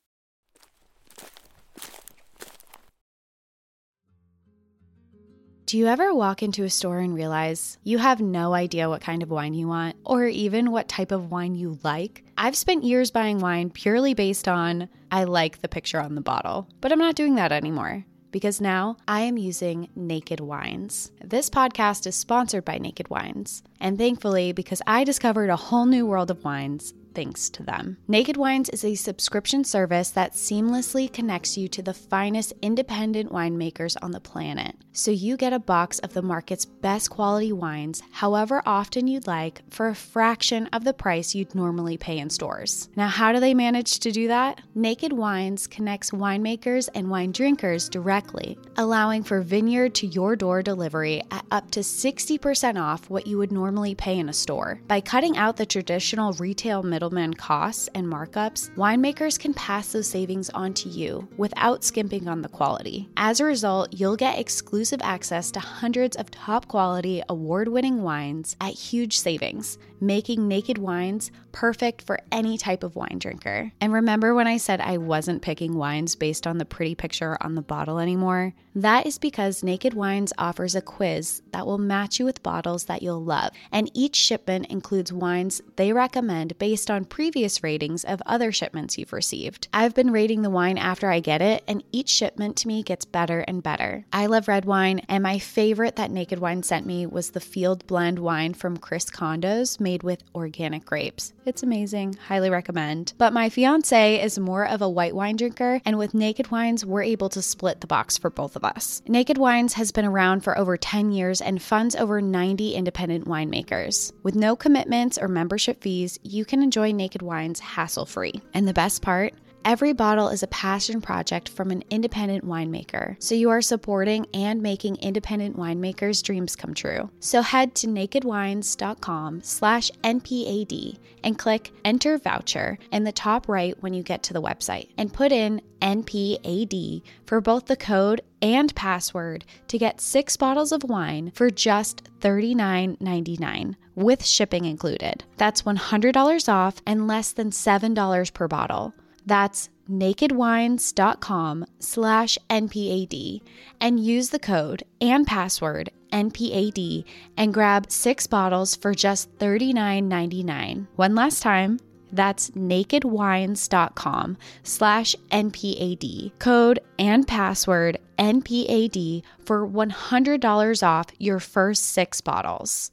Do you ever walk into a store and realize you have no idea what kind of wine you want, or even what type of wine you like? I've spent years buying wine purely based on I like the picture on the bottle, but I'm not doing that anymore because now I am using Naked Wines. This podcast is sponsored by Naked Wines, and thankfully, because I discovered a whole new world of wines thanks to them. Naked Wines is a subscription service that seamlessly connects you to the finest independent winemakers on the planet. So you get a box of the market's best quality wines, however often you'd like, for a fraction of the price you'd normally pay in stores. Now, how do they manage to do that? Naked Wines connects winemakers and wine drinkers directly, allowing for vineyard to your door delivery at up to 60% off what you would normally pay in a store. By cutting out the traditional retail middle middleman costs and markups, winemakers can pass those savings on to you without skimping on the quality. As a result, you'll get exclusive access to hundreds of top quality, award winning wines at huge savings, making Naked Wines perfect for any type of wine drinker. And remember when I said I wasn't picking wines based on the pretty picture on the bottle anymore? That is because Naked Wines offers a quiz that will match you with bottles that you'll love, and each shipment includes wines they recommend based on previous ratings of other shipments you've received. I've been rating the wine after I get it, and each shipment to me gets better and better. I love red wine, and my favorite that Naked Wine sent me was the field blend wine from Chris Kondos made with organic grapes. It's amazing, highly recommend. But my fiance is more of a white wine drinker, and with Naked Wines, we're able to split the box for both of us. Naked Wines has been around for over 10 years and funds over 90 independent winemakers. With no commitments or membership fees, you can enjoy enjoy Naked Wines hassle free. And the best part, Every bottle is a passion project from an independent winemaker, so you are supporting and making independent winemakers' dreams come true. So head to nakedwines.com slash NPAD and click Enter Voucher in the top right when you get to the website and put in NPAD for both the code and password to get six bottles of wine for just $39.99 with shipping included. That's $100 off and less than $7 per bottle. That's nakedwines.com slash NPAD and use the code and password NPAD and grab six bottles for just $39.99. One last time, that's nakedwines.com slash NPAD. Code and password NPAD for $100 off your first six bottles.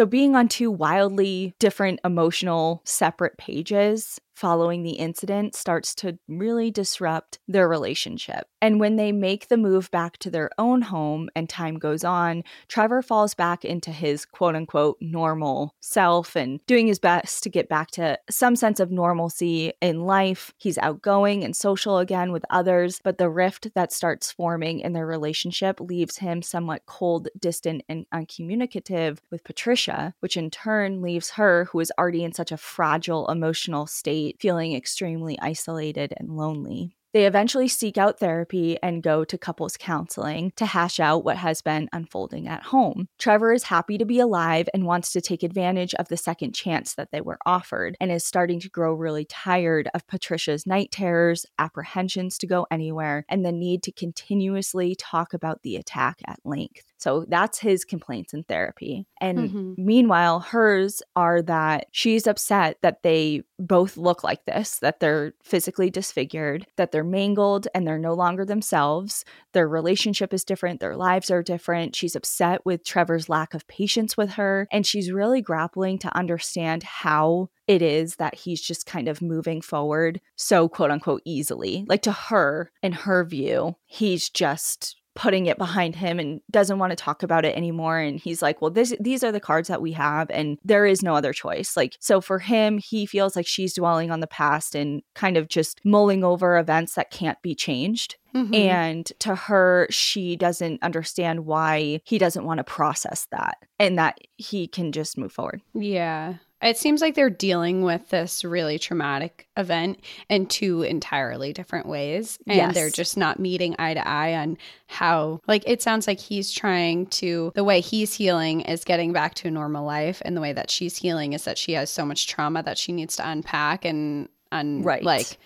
So, being on two wildly different emotional, separate pages following the incident starts to really disrupt their relationship. And when they make the move back to their own home and time goes on, Trevor falls back into his quote unquote normal self and doing his best to get back to some sense of normalcy in life. He's outgoing and social again with others, but the rift that starts forming in their relationship leaves him somewhat cold, distant, and uncommunicative with Patricia, which in turn leaves her, who is already in such a fragile emotional state feeling extremely isolated and lonely. They eventually seek out therapy and go to couples counseling to hash out what has been unfolding at home. Trevor is happy to be alive and wants to take advantage of the second chance that they were offered and is starting to grow really tired of Patricia's night terrors, apprehensions to go anywhere, and the need to continuously talk about the attack at length. So that's his complaints in therapy. And mm-hmm. meanwhile, hers are that she's upset that they both look like this, that they're physically disfigured, that they're mangled and they're no longer themselves. Their relationship is different, their lives are different. She's upset with Trevor's lack of patience with her. And she's really grappling to understand how it is that he's just kind of moving forward so quote unquote easily. Like to her, in her view, he's just putting it behind him and doesn't want to talk about it anymore and he's like well this these are the cards that we have and there is no other choice like so for him he feels like she's dwelling on the past and kind of just mulling over events that can't be changed Mm-hmm. And to her, she doesn't understand why he doesn't want to process that and that he can just move forward.
Yeah. It seems like they're dealing with this really traumatic event in two entirely different ways. And yes. they're just not meeting eye to eye on how, like, it sounds like he's trying to, the way he's healing is getting back to a normal life. And the way that she's healing is that she has so much trauma that she needs to unpack and, and right. like,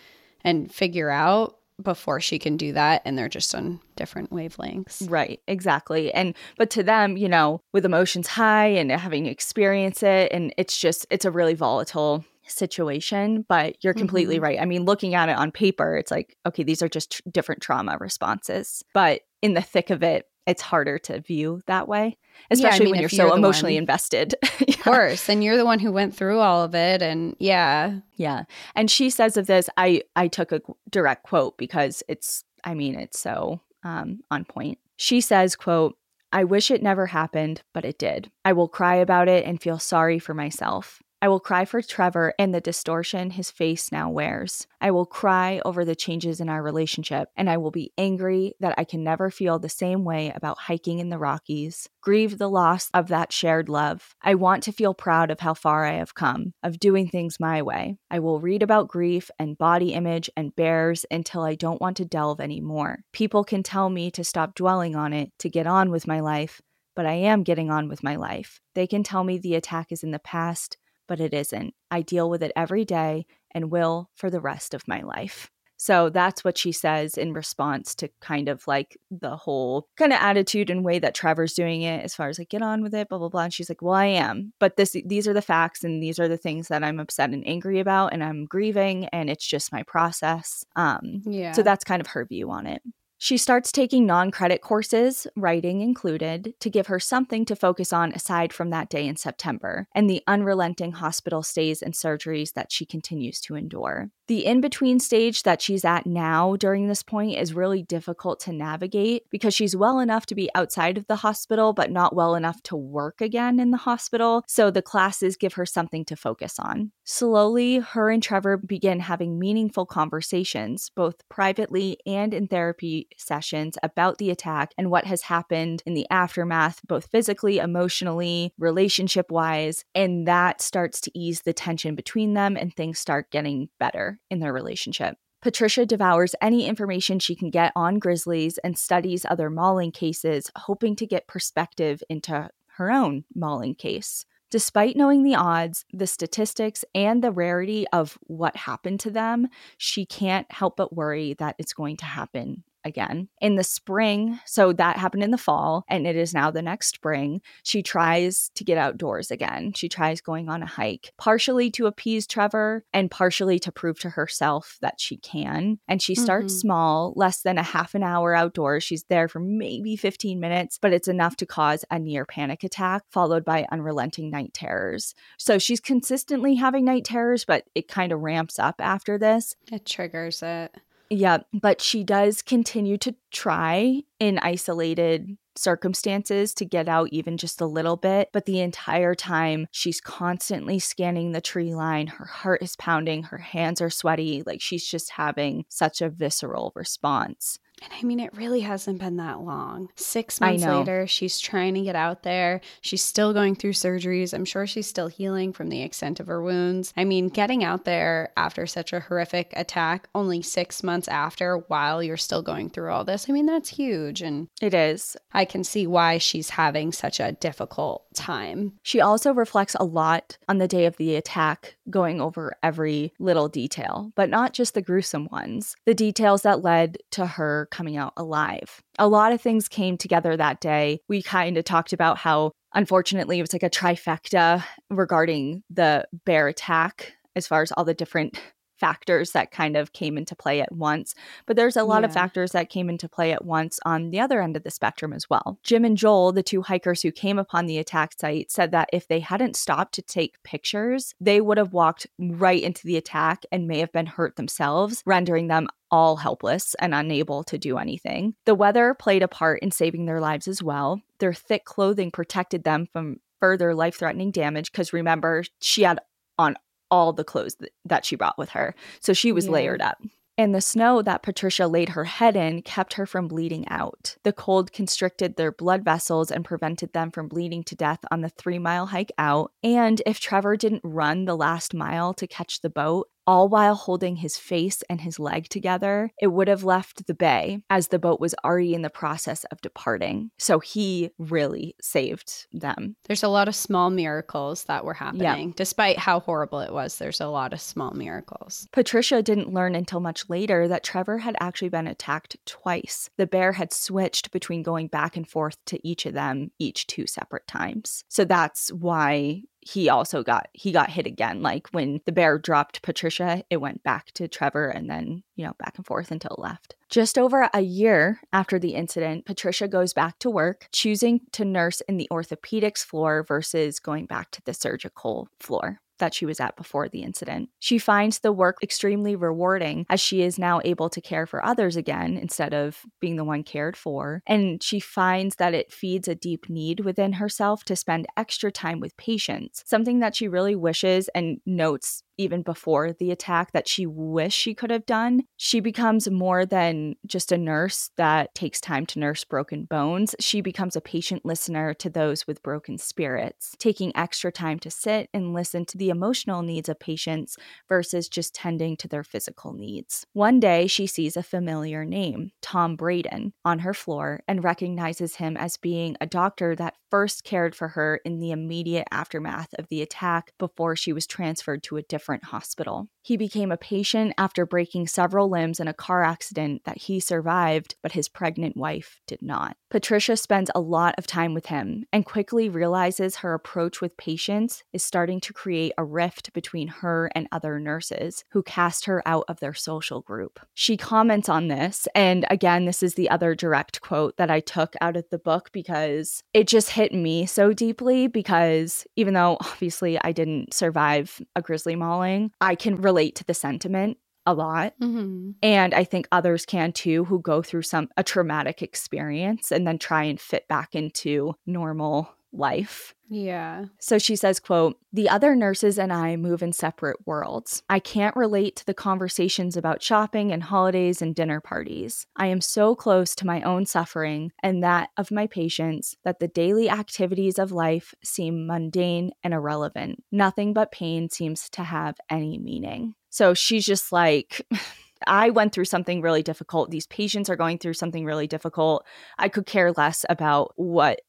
and figure out before she can do that and they're just on different wavelengths.
Right, exactly. And but to them, you know, with emotions high and having to experience it and it's just it's a really volatile situation, but you're completely mm-hmm. right. I mean, looking at it on paper, it's like, okay, these are just tr- different trauma responses. But in the thick of it, it's harder to view that way, especially yeah, I mean, when you're so you're emotionally one, invested.
yeah. Of course, and you're the one who went through all of it, and yeah,
yeah. And she says of this, I I took a direct quote because it's, I mean, it's so um, on point. She says, "quote I wish it never happened, but it did. I will cry about it and feel sorry for myself. I will cry for Trevor and the distortion his face now wears. I will cry over the changes in our relationship, and I will be angry that I can never feel the same way about hiking in the Rockies, grieve the loss of that shared love. I want to feel proud of how far I have come, of doing things my way. I will read about grief and body image and bears until I don't want to delve anymore. People can tell me to stop dwelling on it, to get on with my life, but I am getting on with my life. They can tell me the attack is in the past but it isn't. I deal with it every day and will for the rest of my life. So that's what she says in response to kind of like the whole kind of attitude and way that Trevor's doing it as far as like get on with it, blah blah blah. And she's like, Well, I am. But this these are the facts and these are the things that I'm upset and angry about and I'm grieving and it's just my process. Um yeah. so that's kind of her view on it. She starts taking non credit courses, writing included, to give her something to focus on aside from that day in September and the unrelenting hospital stays and surgeries that she continues to endure. The in between stage that she's at now during this point is really difficult to navigate because she's well enough to be outside of the hospital, but not well enough to work again in the hospital. So the classes give her something to focus on. Slowly, her and Trevor begin having meaningful conversations, both privately and in therapy sessions, about the attack and what has happened in the aftermath, both physically, emotionally, relationship wise. And that starts to ease the tension between them and things start getting better in their relationship. Patricia devours any information she can get on Grizzlies and studies other mauling cases, hoping to get perspective into her own mauling case. Despite knowing the odds, the statistics, and the rarity of what happened to them, she can't help but worry that it's going to happen again. In the spring, so that happened in the fall, and it is now the next spring, she tries to get outdoors again. She tries going on a hike, partially to appease Trevor and partially to prove to herself that she can. And she starts mm-hmm. small, less than a half an hour outdoors. She's there for maybe 15 minutes, but it's enough to cause a near panic attack, followed by unrelenting night terrors. So she's consistently having night terrors, but it kind of ramps up after this.
It triggers it.
Yeah, but she does continue to try in isolated circumstances to get out even just a little bit. But the entire time, she's constantly scanning the tree line. Her heart is pounding, her hands are sweaty. Like she's just having such a visceral response.
And I mean, it really hasn't been that long. Six months later, she's trying to get out there. She's still going through surgeries. I'm sure she's still healing from the extent of her wounds. I mean, getting out there after such a horrific attack, only six months after, while you're still going through all this, I mean, that's huge. And
it is.
I can see why she's having such a difficult time.
She also reflects a lot on the day of the attack, going over every little detail, but not just the gruesome ones, the details that led to her coming out alive. A lot of things came together that day. We kind of talked about how, unfortunately, it was like a trifecta regarding the bear attack as far as all the different factors that kind of came into play at once. But there's a lot yeah. of factors that came into play at once on the other end of the spectrum as well. Jim and Joel, the two hikers who came upon the attack site, said that if they hadn't stopped to take pictures, they would have walked right into the attack and may have been hurt themselves, rendering them all helpless and unable to do anything. The weather played a part in saving their lives as well. Their thick clothing protected them from further life threatening damage because remember, she had on all the clothes th- that she brought with her. So she was yeah. layered up. And the snow that Patricia laid her head in kept her from bleeding out. The cold constricted their blood vessels and prevented them from bleeding to death on the three mile hike out. And if Trevor didn't run the last mile to catch the boat, all while holding his face and his leg together, it would have left the bay as the boat was already in the process of departing. So he really saved them.
There's a lot of small miracles that were happening. Yeah. Despite how horrible it was, there's a lot of small miracles.
Patricia didn't learn until much later that Trevor had actually been attacked twice. The bear had switched between going back and forth to each of them each two separate times. So that's why he also got he got hit again like when the bear dropped patricia it went back to trevor and then you know back and forth until it left. Just over a year after the incident patricia goes back to work choosing to nurse in the orthopedics floor versus going back to the surgical floor that she was at before the incident. She finds the work extremely rewarding as she is now able to care for others again instead of being the one cared for. And she finds that it feeds a deep need within herself to spend extra time with patients, something that she really wishes and notes even before the attack that she wished she could have done. She becomes more than just a nurse that takes time to nurse broken bones. She becomes a patient listener to those with broken spirits, taking extra time to sit and listen to the emotional needs of patients versus just tending to their physical needs. One day, she sees a familiar name, Tom Braden, on her floor and recognizes him as being a doctor that first cared for her in the immediate aftermath of the attack before she was transferred to a different hospital. He became a patient after breaking several limbs in a car accident that he survived, but his pregnant wife did not. Patricia spends a lot of time with him and quickly realizes her approach with patients is starting to create a rift between her and other nurses who cast her out of their social group. She comments on this, and again, this is the other direct quote that I took out of the book because it just hit me so deeply. Because even though obviously I didn't survive a grizzly mauling, I can relate to the sentiment a lot. Mm-hmm. And I think others can too who go through some a traumatic experience and then try and fit back into normal life.
Yeah.
So she says, quote, "The other nurses and I move in separate worlds. I can't relate to the conversations about shopping and holidays and dinner parties. I am so close to my own suffering and that of my patients that the daily activities of life seem mundane and irrelevant. Nothing but pain seems to have any meaning." So she's just like I went through something really difficult. These patients are going through something really difficult. I could care less about what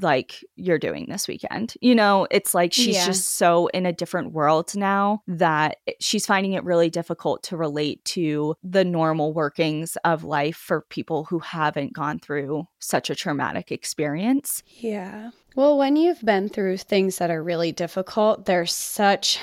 like you're doing this weekend. You know, it's like she's yeah. just so in a different world now that she's finding it really difficult to relate to the normal workings of life for people who haven't gone through such a traumatic experience.
Yeah. Well, when you've been through things that are really difficult, there's such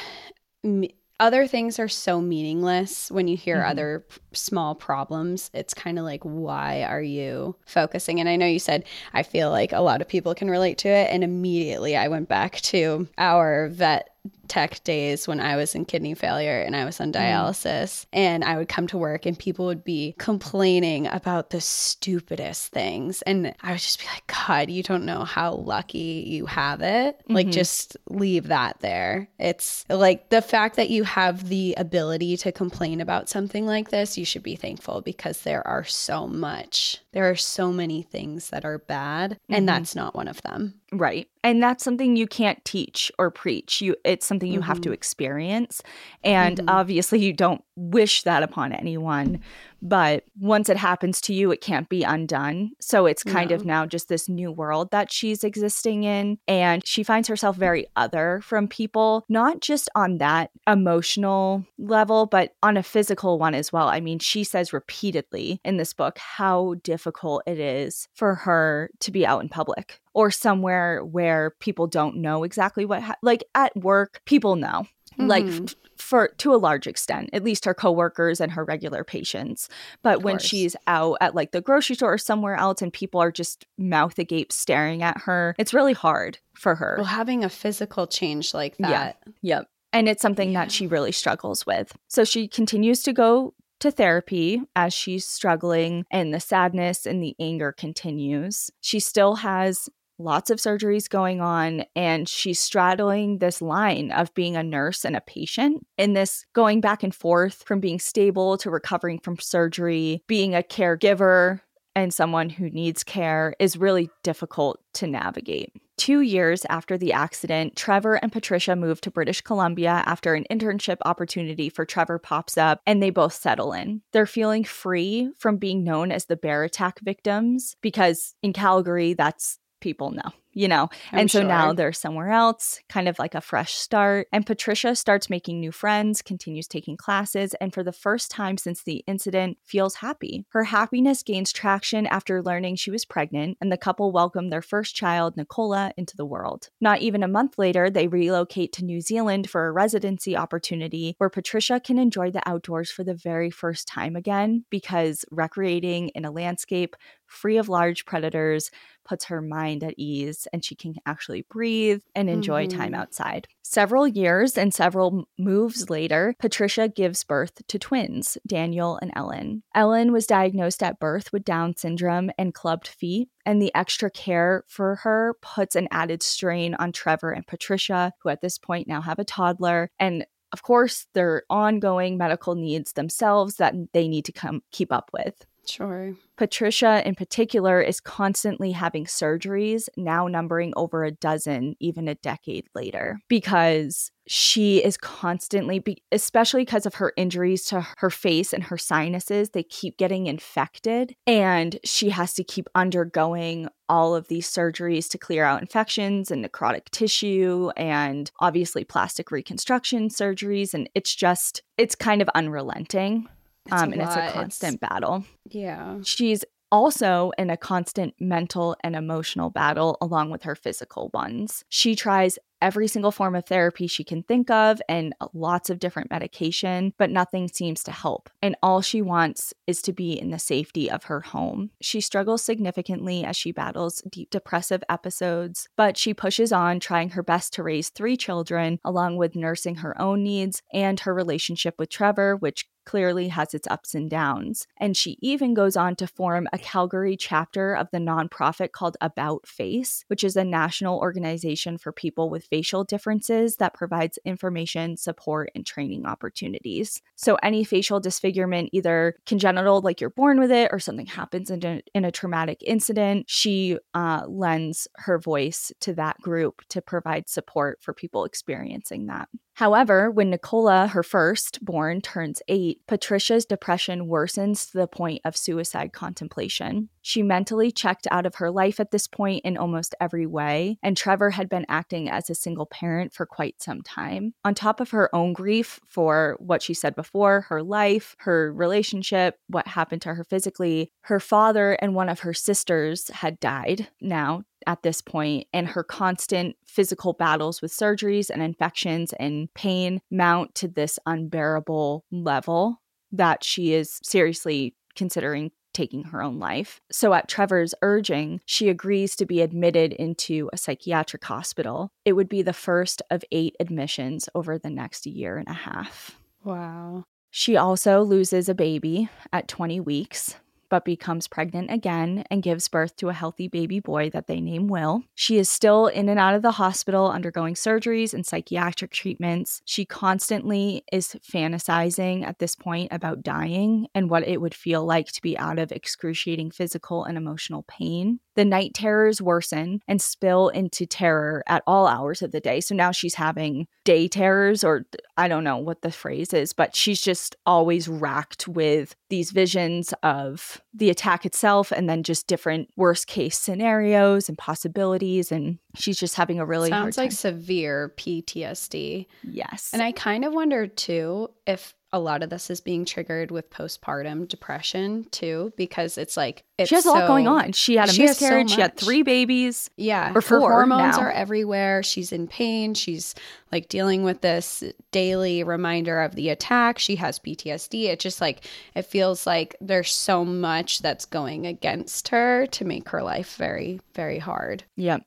other things are so meaningless when you hear mm-hmm. other p- small problems. It's kind of like, why are you focusing? And I know you said, I feel like a lot of people can relate to it. And immediately I went back to our vet tech days when I was in kidney failure and I was on dialysis. Mm. And I would come to work and people would be complaining about the stupidest things. And I would just be like, God, you don't know how lucky you have it. Mm-hmm. Like, just leave that there. It's like the fact that you have the ability to complain about something like this, you should be thankful because there are so much, there are so many things that are bad. And mm-hmm. that's not one of them.
Right. And that's something you can't teach or preach. You it's something you mm-hmm. have to mm-hmm. experience. And mm-hmm. obviously you don't wish that upon anyone, but once it happens to you it can't be undone. So it's kind no. of now just this new world that she's existing in and she finds herself very other from people, not just on that emotional level, but on a physical one as well. I mean, she says repeatedly in this book how difficult it is for her to be out in public or somewhere where people don't know exactly what ha- like at work people know mm-hmm. like f- for to a large extent at least her coworkers and her regular patients. But when she's out at like the grocery store or somewhere else and people are just mouth agape staring at her it's really hard for her.
Well having a physical change like that.
Yeah yep. And it's something yeah. that she really struggles with. So she continues to go to therapy as she's struggling and the sadness and the anger continues. She still has lots of surgeries going on and she's straddling this line of being a nurse and a patient in this going back and forth from being stable to recovering from surgery being a caregiver and someone who needs care is really difficult to navigate. Two years after the accident, Trevor and Patricia move to British Columbia after an internship opportunity for Trevor pops up and they both settle in. They're feeling free from being known as the bear attack victims because in Calgary, that's people know you know? I'm and so sure. now they're somewhere else, kind of like a fresh start. And Patricia starts making new friends, continues taking classes, and for the first time since the incident, feels happy. Her happiness gains traction after learning she was pregnant, and the couple welcome their first child, Nicola, into the world. Not even a month later, they relocate to New Zealand for a residency opportunity where Patricia can enjoy the outdoors for the very first time again because recreating in a landscape free of large predators puts her mind at ease and she can actually breathe and enjoy mm-hmm. time outside. Several years and several moves later, Patricia gives birth to twins, Daniel and Ellen. Ellen was diagnosed at birth with Down syndrome and clubbed feet, and the extra care for her puts an added strain on Trevor and Patricia, who at this point now have a toddler. And of course, their ongoing medical needs themselves that they need to come keep up with.
Sure.
Patricia, in particular, is constantly having surgeries, now numbering over a dozen, even a decade later, because she is constantly, especially because of her injuries to her face and her sinuses, they keep getting infected. And she has to keep undergoing all of these surgeries to clear out infections and necrotic tissue, and obviously plastic reconstruction surgeries. And it's just, it's kind of unrelenting. It's um, and it's a constant it's, battle.
Yeah.
She's also in a constant mental and emotional battle along with her physical ones. She tries every single form of therapy she can think of and lots of different medication, but nothing seems to help. And all she wants is to be in the safety of her home. She struggles significantly as she battles deep depressive episodes, but she pushes on, trying her best to raise three children, along with nursing her own needs and her relationship with Trevor, which clearly has its ups and downs. And she even goes on to form a Calgary chapter of the nonprofit called About Face, which is a national organization for people with facial differences that provides information, support, and training opportunities. So, any facial disfigurement, either congenital, like you're born with it, or something happens in a, in a traumatic incident, she uh, lends her voice to that group to provide support for people experiencing that. However, when Nicola, her firstborn, turns eight, Patricia's depression worsens to the point of suicide contemplation. She mentally checked out of her life at this point in almost every way, and Trevor had been acting as a single parent for quite some time. On top of her own grief for what she said before, her life, her relationship, what happened to her physically, her father and one of her sisters had died now at this point, and her constant physical battles with surgeries and infections and pain mount to this unbearable level that she is seriously considering taking her own life. So, at Trevor's urging, she agrees to be admitted into a psychiatric hospital. It would be the first of eight admissions over the next year and a half.
Wow.
She also loses a baby at 20 weeks but becomes pregnant again and gives birth to a healthy baby boy that they name Will. She is still in and out of the hospital undergoing surgeries and psychiatric treatments. She constantly is fantasizing at this point about dying and what it would feel like to be out of excruciating physical and emotional pain. The night terrors worsen and spill into terror at all hours of the day. So now she's having day terrors, or I don't know what the phrase is, but she's just always racked with these visions of the attack itself and then just different worst case scenarios and possibilities and she's just having a really
sounds like severe PTSD.
yes
And I kind of wonder too if a lot of this is being triggered with postpartum depression too, because it's like it's
she has a lot going on she had a
she has so
miscarriage she had three babies
Yeah,
Or for
her
her
hormones
now.
are everywhere. She's in pain. She's like dealing with this daily reminder of the attack. She has PTSD. It just like it feels like there's so much that's going against her to make her life very, very hard.
Yep.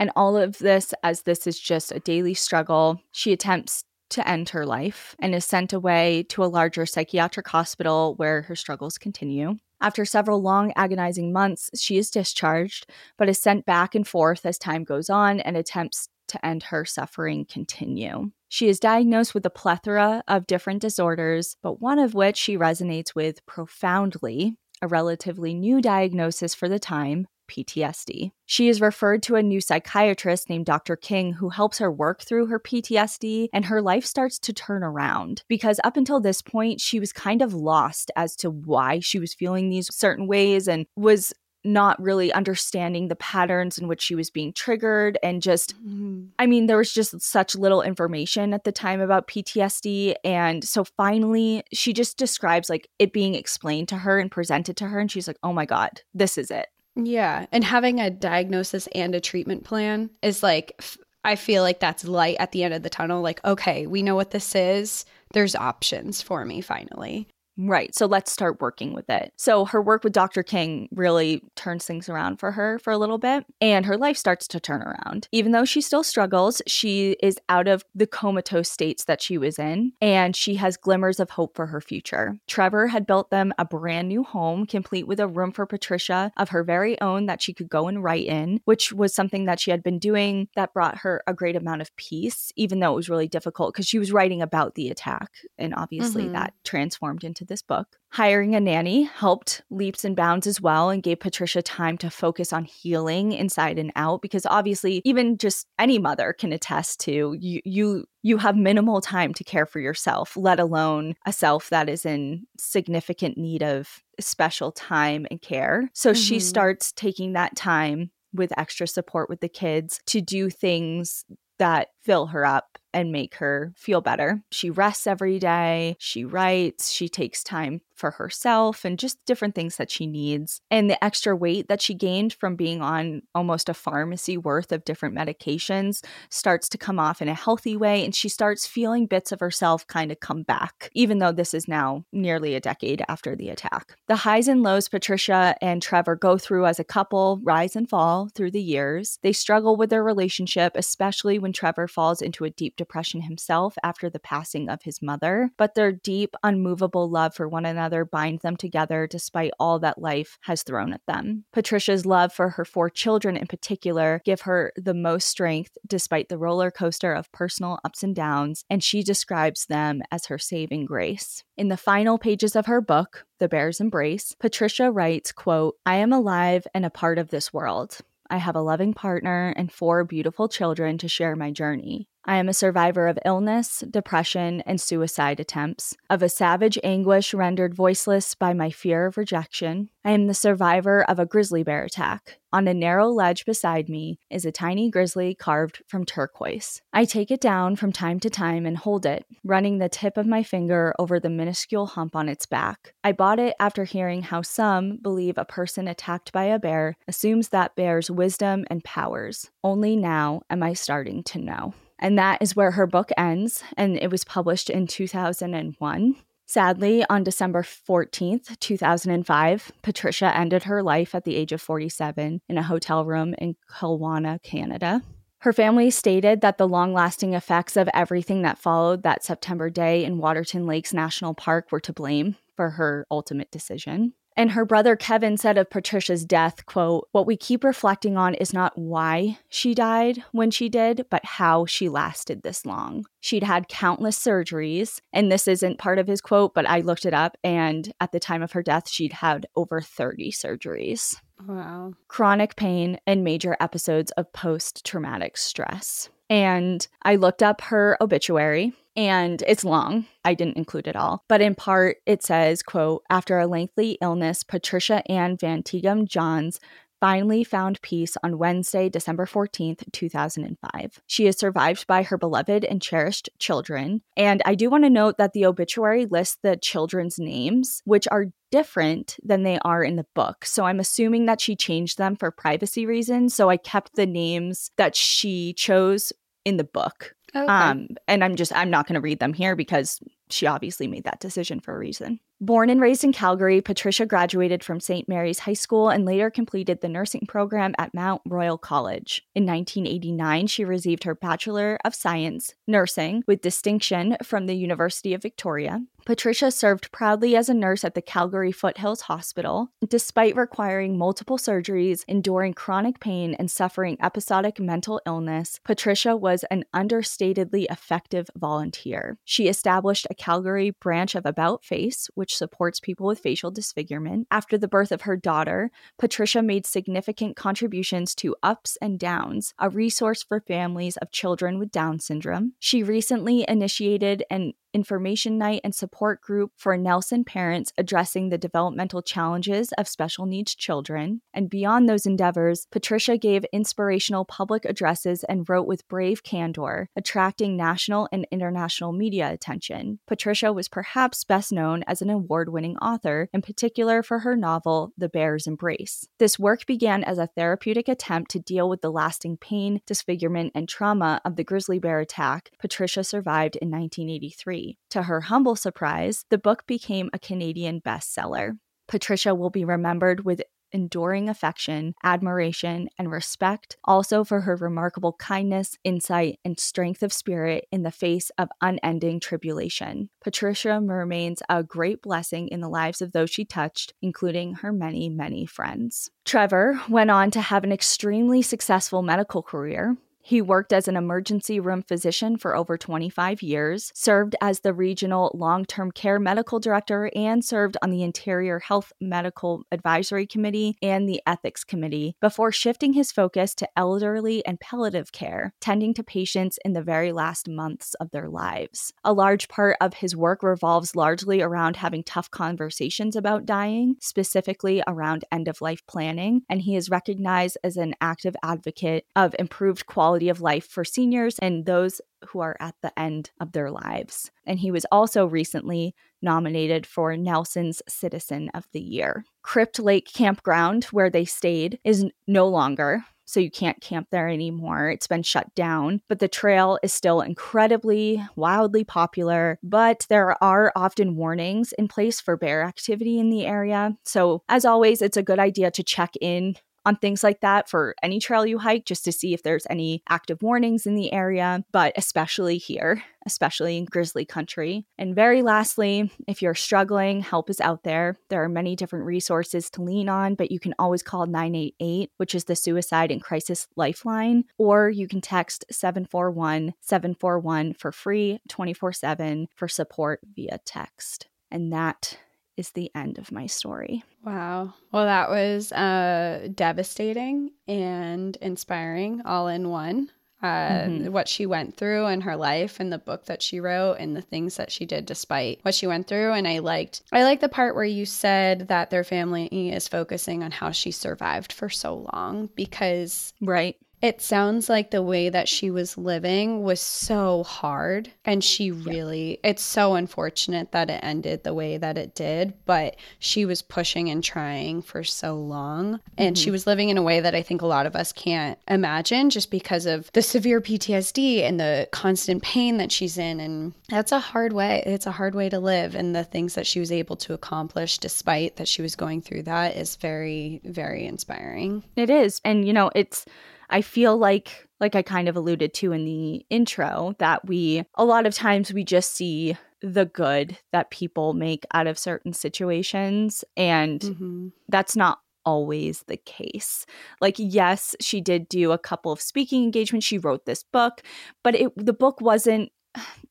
And all of this, as this is just a daily struggle, she attempts to end her life and is sent away to a larger psychiatric hospital where her struggles continue. After several long, agonizing months, she is discharged, but is sent back and forth as time goes on and attempts to end her suffering continue. She is diagnosed with a plethora of different disorders, but one of which she resonates with profoundly, a relatively new diagnosis for the time, PTSD. She is referred to a new psychiatrist named Dr. King who helps her work through her PTSD, and her life starts to turn around because up until this point, she was kind of lost as to why she was feeling these certain ways and was not really understanding the patterns in which she was being triggered and just mm-hmm. I mean, there was just such little information at the time about PTSD. And so finally, she just describes like it being explained to her and presented to her. And she's like, oh my God, this is it.
Yeah, and having a diagnosis and a treatment plan is like, I feel like that's light at the end of the tunnel. Like, okay, we know what this is. There's options for me finally.
Right. So let's start working with it. So her work with Dr. King really turns things around for her for a little bit, and her life starts to turn around. Even though she still struggles, she is out of the comatose states that she was in, and she has glimmers of hope for her future. Trevor had built them a brand new home, complete with a room for Patricia of her very own that she could go and write in, which was something that she had been doing that brought her a great amount of peace, even though it was really difficult because she was writing about the attack, and obviously
Mhm.
that transformed into this book. Hiring a nanny helped leaps and bounds as well and gave Patricia time to focus on healing inside and out because obviously even just any mother can attest to you you you have minimal time to care for yourself, let alone a self that is in significant need of special time and care. So she
Mhm.
starts taking that time with extra support with the kids to do things that fill her up and make her feel better. She rests every day, she writes, she takes time for herself and just different things that she needs. And the extra weight that she gained from being on almost a pharmacy worth of different medications starts to come off in a healthy way and she starts feeling bits of herself kind of come back, even though this is now nearly a decade after the attack. The highs and lows Patricia and Trevor go through as a couple rise and fall through the years. They struggle with their relationship, especially when Trevor falls into a deep depression himself after the passing of his mother. But their deep, unmovable love for one another bind them together despite all that life has thrown at them. Patricia's love for her four children in particular give her the most strength despite the roller coaster of personal ups and downs, and she describes them as her saving grace. In the final pages of her book, The Bear's Embrace, Patricia writes, quote, I am alive and a part of this world. I have a loving partner and four beautiful children to share my journey. I am a survivor of illness, depression, and suicide attempts, of a savage anguish rendered voiceless by my fear of rejection. I am the survivor of a grizzly bear attack. On a narrow ledge beside me is a tiny grizzly carved from turquoise. I take it down from time to time and hold it, running the tip of my finger over the minuscule hump on its back. I bought it after hearing how some believe a person attacked by a bear assumes that bear's wisdom and powers. Only now am I starting to know. And that is where her book ends. And it was published in 2001. Sadly, on December 14th, 2005, Patricia ended her life at the age of 47 in a hotel room in Kelowna, Canada. Her family stated that the long lasting effects of everything that followed that September day in Waterton Lakes National Park were to blame for her ultimate decision. And her brother Kevin said of Patricia's death, quote, "What we keep reflecting on is not why she died when she did, but how she lasted this long. She'd had countless surgeries, and this isn't part of his quote, but I looked it up and at the time of her death, she'd had over 30 surgeries."
Wow.
Chronic pain and major episodes of post-traumatic stress. And I looked up her obituary and it's long. I didn't include it all. But in part, it says, quote, after a lengthy illness, Patricia Ann Van Tighem Janz finally found peace on Wednesday, December 14th, 2005. She is survived by her beloved and cherished children. And I do want to note that the obituary lists the children's names, which are different than they are in the book. So I'm assuming that she changed them for privacy reasons. So I kept the names that she chose in the book.
Okay.
Um, and I'm just, I'm not going to read them here because she obviously made that decision for a reason. Born and raised in Calgary, Patricia graduated from St. Mary's High School and later completed the nursing program at Mount Royal College. In 1989, she received her Bachelor of Science Nursing with distinction from the University of Victoria. Patricia served proudly as a nurse at the Calgary Foothills Hospital. Despite requiring multiple surgeries, enduring chronic pain, and suffering episodic mental illness, Patricia was an understatedly effective volunteer. She established a Calgary branch of About Face, which supports people with facial disfigurement. After the birth of her daughter, Patricia made significant contributions to Ups and Downs, a resource for families of children with Down syndrome. She recently initiated an information night and support group for Nelson parents addressing the developmental challenges of special needs children. And beyond those endeavors, Patricia gave inspirational public addresses and wrote with brave candor, attracting national and international media attention. Patricia was perhaps best known as an award winning author, in particular for her novel, The Bear's Embrace. This work began as a therapeutic attempt to deal with the lasting pain, disfigurement, and trauma of the grizzly bear attack Patricia survived in 1983. To her humble surprise, the book became a Canadian bestseller. Patricia will be remembered with enduring affection, admiration, and respect, also for her remarkable kindness, insight, and strength of spirit in the face of unending tribulation. Patricia remains a great blessing in the lives of those she touched, including her many, many friends. Trevor went on to have an extremely successful medical career. He worked as an emergency room physician for over 25 years, served as the regional long term care medical director, and served on the Interior Health Medical Advisory Committee and the Ethics Committee before shifting his focus to elderly and palliative care, tending to patients in the very last months of their lives. A large part of his work revolves largely around having tough conversations about dying, specifically around end of life planning, and he is recognized as an active advocate of improved quality quality of life for seniors and those who are at the end of their lives. And he was also recently nominated for Nelson's Citizen of the Year. Crypt Lake Campground, where they stayed, is no longer. So you can't camp there anymore. It's been shut down, but the trail is still incredibly, wildly popular. But there are often warnings in place for bear activity in the area. So, as always, it's a good idea to check in on things like that for any trail you hike just to see if there's any active warnings in the area, but especially here, especially in grizzly country. And very lastly, if you're struggling, help is out there. There are many different resources to lean on, but you can always call 988, which is the suicide and crisis lifeline, or you can text 741 741 for free 24 7 for support via text. And that is the end of my story.
Wow. Well, that was uh, devastating and inspiring all in one. Uh, mm-hmm. What she went through in her life and the book that she wrote and the things that she did despite what she went through. And I liked, I like the part where you said that their family is focusing on how she survived for so long because,
right,
it sounds like the way that she was living was so hard. And she really, it's so unfortunate that it ended the way that it did, but she was pushing and trying for so long. And mm-hmm. she was living in a way that I think a lot of us can't imagine just because of the severe PTSD and the constant pain that she's in. And that's a hard way. It's a hard way to live. And the things that she was able to accomplish despite that she was going through that is very, very inspiring.
It is. And, you know, it's, I feel like like I kind of alluded to in the intro that we a lot of times we just see the good that people make out of certain situations and mm-hmm. that's not always the case. Like yes, she did do a couple of speaking engagements, she wrote this book, but it the book wasn't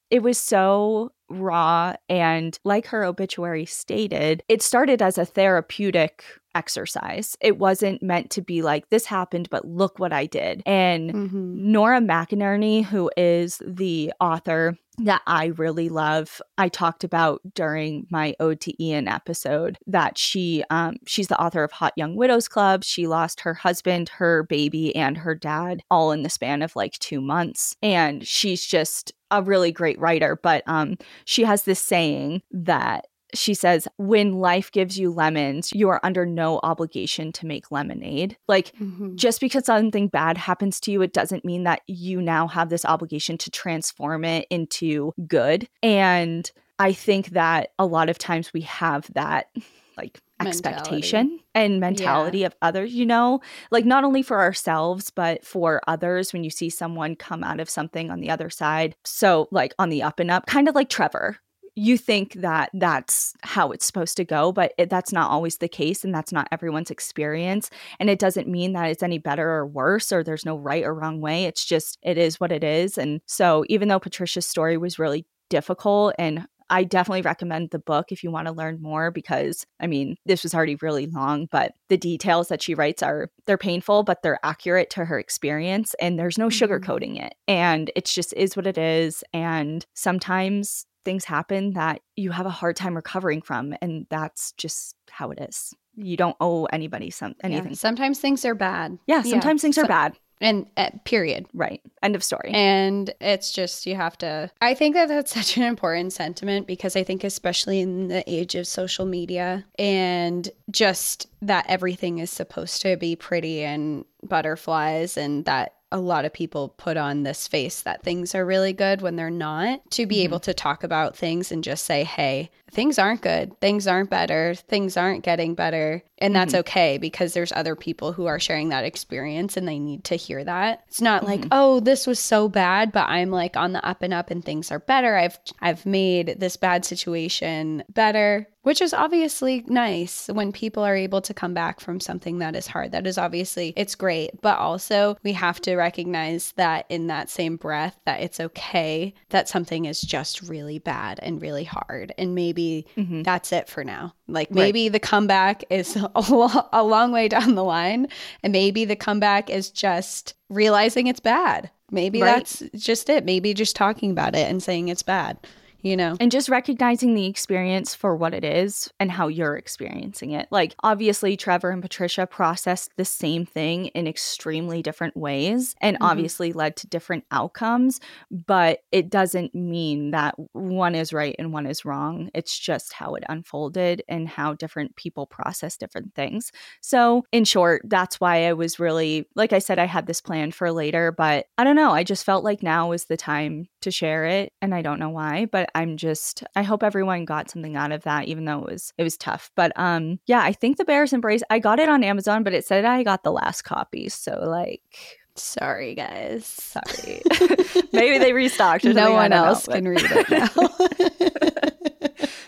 it was so raw and like her obituary stated, it started as a therapeutic exercise. It wasn't meant to be like, this happened, but look what I did. And mm-hmm. Nora McInerny, who is the author that I really love, I talked about during my Ode to Ian episode that she um, she's the author of Hot Young Widows Club. She lost her husband, her baby, and her dad all in the span of like two months. And she's just a really great writer, but um, she has this saying that she says, when life gives you lemons, you are under no obligation to make lemonade. Like, mm-hmm. just because something bad happens to you, it doesn't mean that you now have this obligation to transform it into good. And I think that a lot of times we have that like expectation mentality. and mentality yeah. of others, you know, like not only for ourselves, but for others when you see someone come out of something on the other side. So, like on the up and up, kind of like Trevor, you think that that's how it's supposed to go, but it, that's not always the case. And that's not everyone's experience. And it doesn't mean that it's any better or worse or there's no right or wrong way. It's just, it is what it is. And so, even though Patricia's story was really difficult and I definitely recommend the book if you want to learn more because I mean, this was already really long, but the details that she writes are they're painful, but they're accurate to her experience and there's no mm-hmm. sugarcoating it. And it's just is what it is and sometimes things happen that you have a hard time recovering from and that's just how it is you don't owe anybody some anything yeah,
sometimes things are bad
yeah sometimes yeah. things so, are bad
and uh, period.
Right. End of story.
And it's just you have to i think that that's such an important sentiment because i think especially in the age of social media and just that everything is supposed to be pretty and butterflies and that a lot of people put on this face that things are really good when they're not to be mm-hmm. able to talk about things and just say hey things aren't good things aren't better things aren't getting better and that's mm-hmm. okay because there's other people who are sharing that experience and they need to hear that it's not mm-hmm. like oh this was so bad but i'm like on the up and up and things are better i've i've made this bad situation better which is obviously nice when people are able to come back from something that is hard. That is obviously it's great, but also we have to recognize that in that same breath that it's okay that something is just really bad and really hard and maybe mm-hmm. that's it for now. Like maybe right. the comeback is a, lo- a long way down the line and maybe the comeback is just realizing it's bad. Maybe right. that's just it. Maybe just talking about it and saying it's bad you know?
And just recognizing the experience for what it is and how you're experiencing it. Like, obviously, Trevor and Patricia processed the same thing in extremely different ways and mm-hmm. obviously led to different outcomes, but it doesn't mean that one is right and one is wrong. It's just how it unfolded and how different people process different things. So, in short, that's why I was really, like I said, I had this plan for later, but I don't know. I just felt like now was the time to share it. And I don't know why, but I'm just I hope everyone got something out of that, even though it was it was tough. But um yeah, I think the Bears Embrace I got it on Amazon, but it said I got the last copy. So like
Sorry, guys.
Sorry. Maybe they restocked.
no one else know, can read
it now.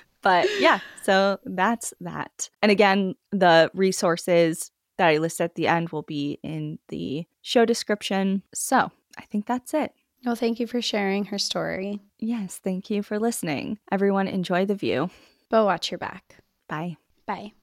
but yeah, so that's that. And again, the resources that I list at the end will be in the show description. So I think that's it.
Well, thank you for sharing her story.
Yes, thank you for listening. Everyone, enjoy the view.
But watch your back.
Bye.
Bye.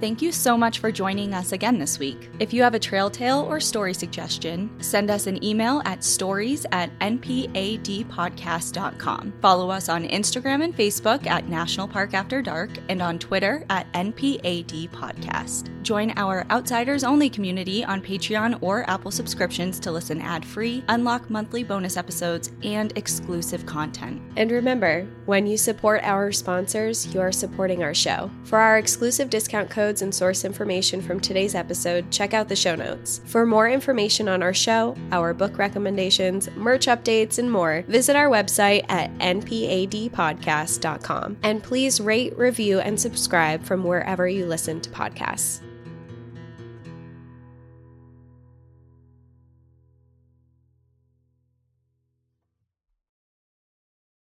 Thank you so much for joining us again this week. If you have a trail tale or story suggestion, send us an email at stories at npadpodcast.com. Follow us on Instagram and Facebook at National Park After Dark and on Twitter at NPAD Podcast. Join our Outsiders Only community on Patreon or Apple subscriptions to listen ad free, unlock monthly bonus episodes, and exclusive content.
And remember, when you support our sponsors, you are supporting our show. For our exclusive discount codes and source information from today's episode, check out the show notes. For more information on our show, our book recommendations, merch updates, and more, visit our website at npadpodcast.com. And please rate, review, and subscribe from wherever you listen to podcasts.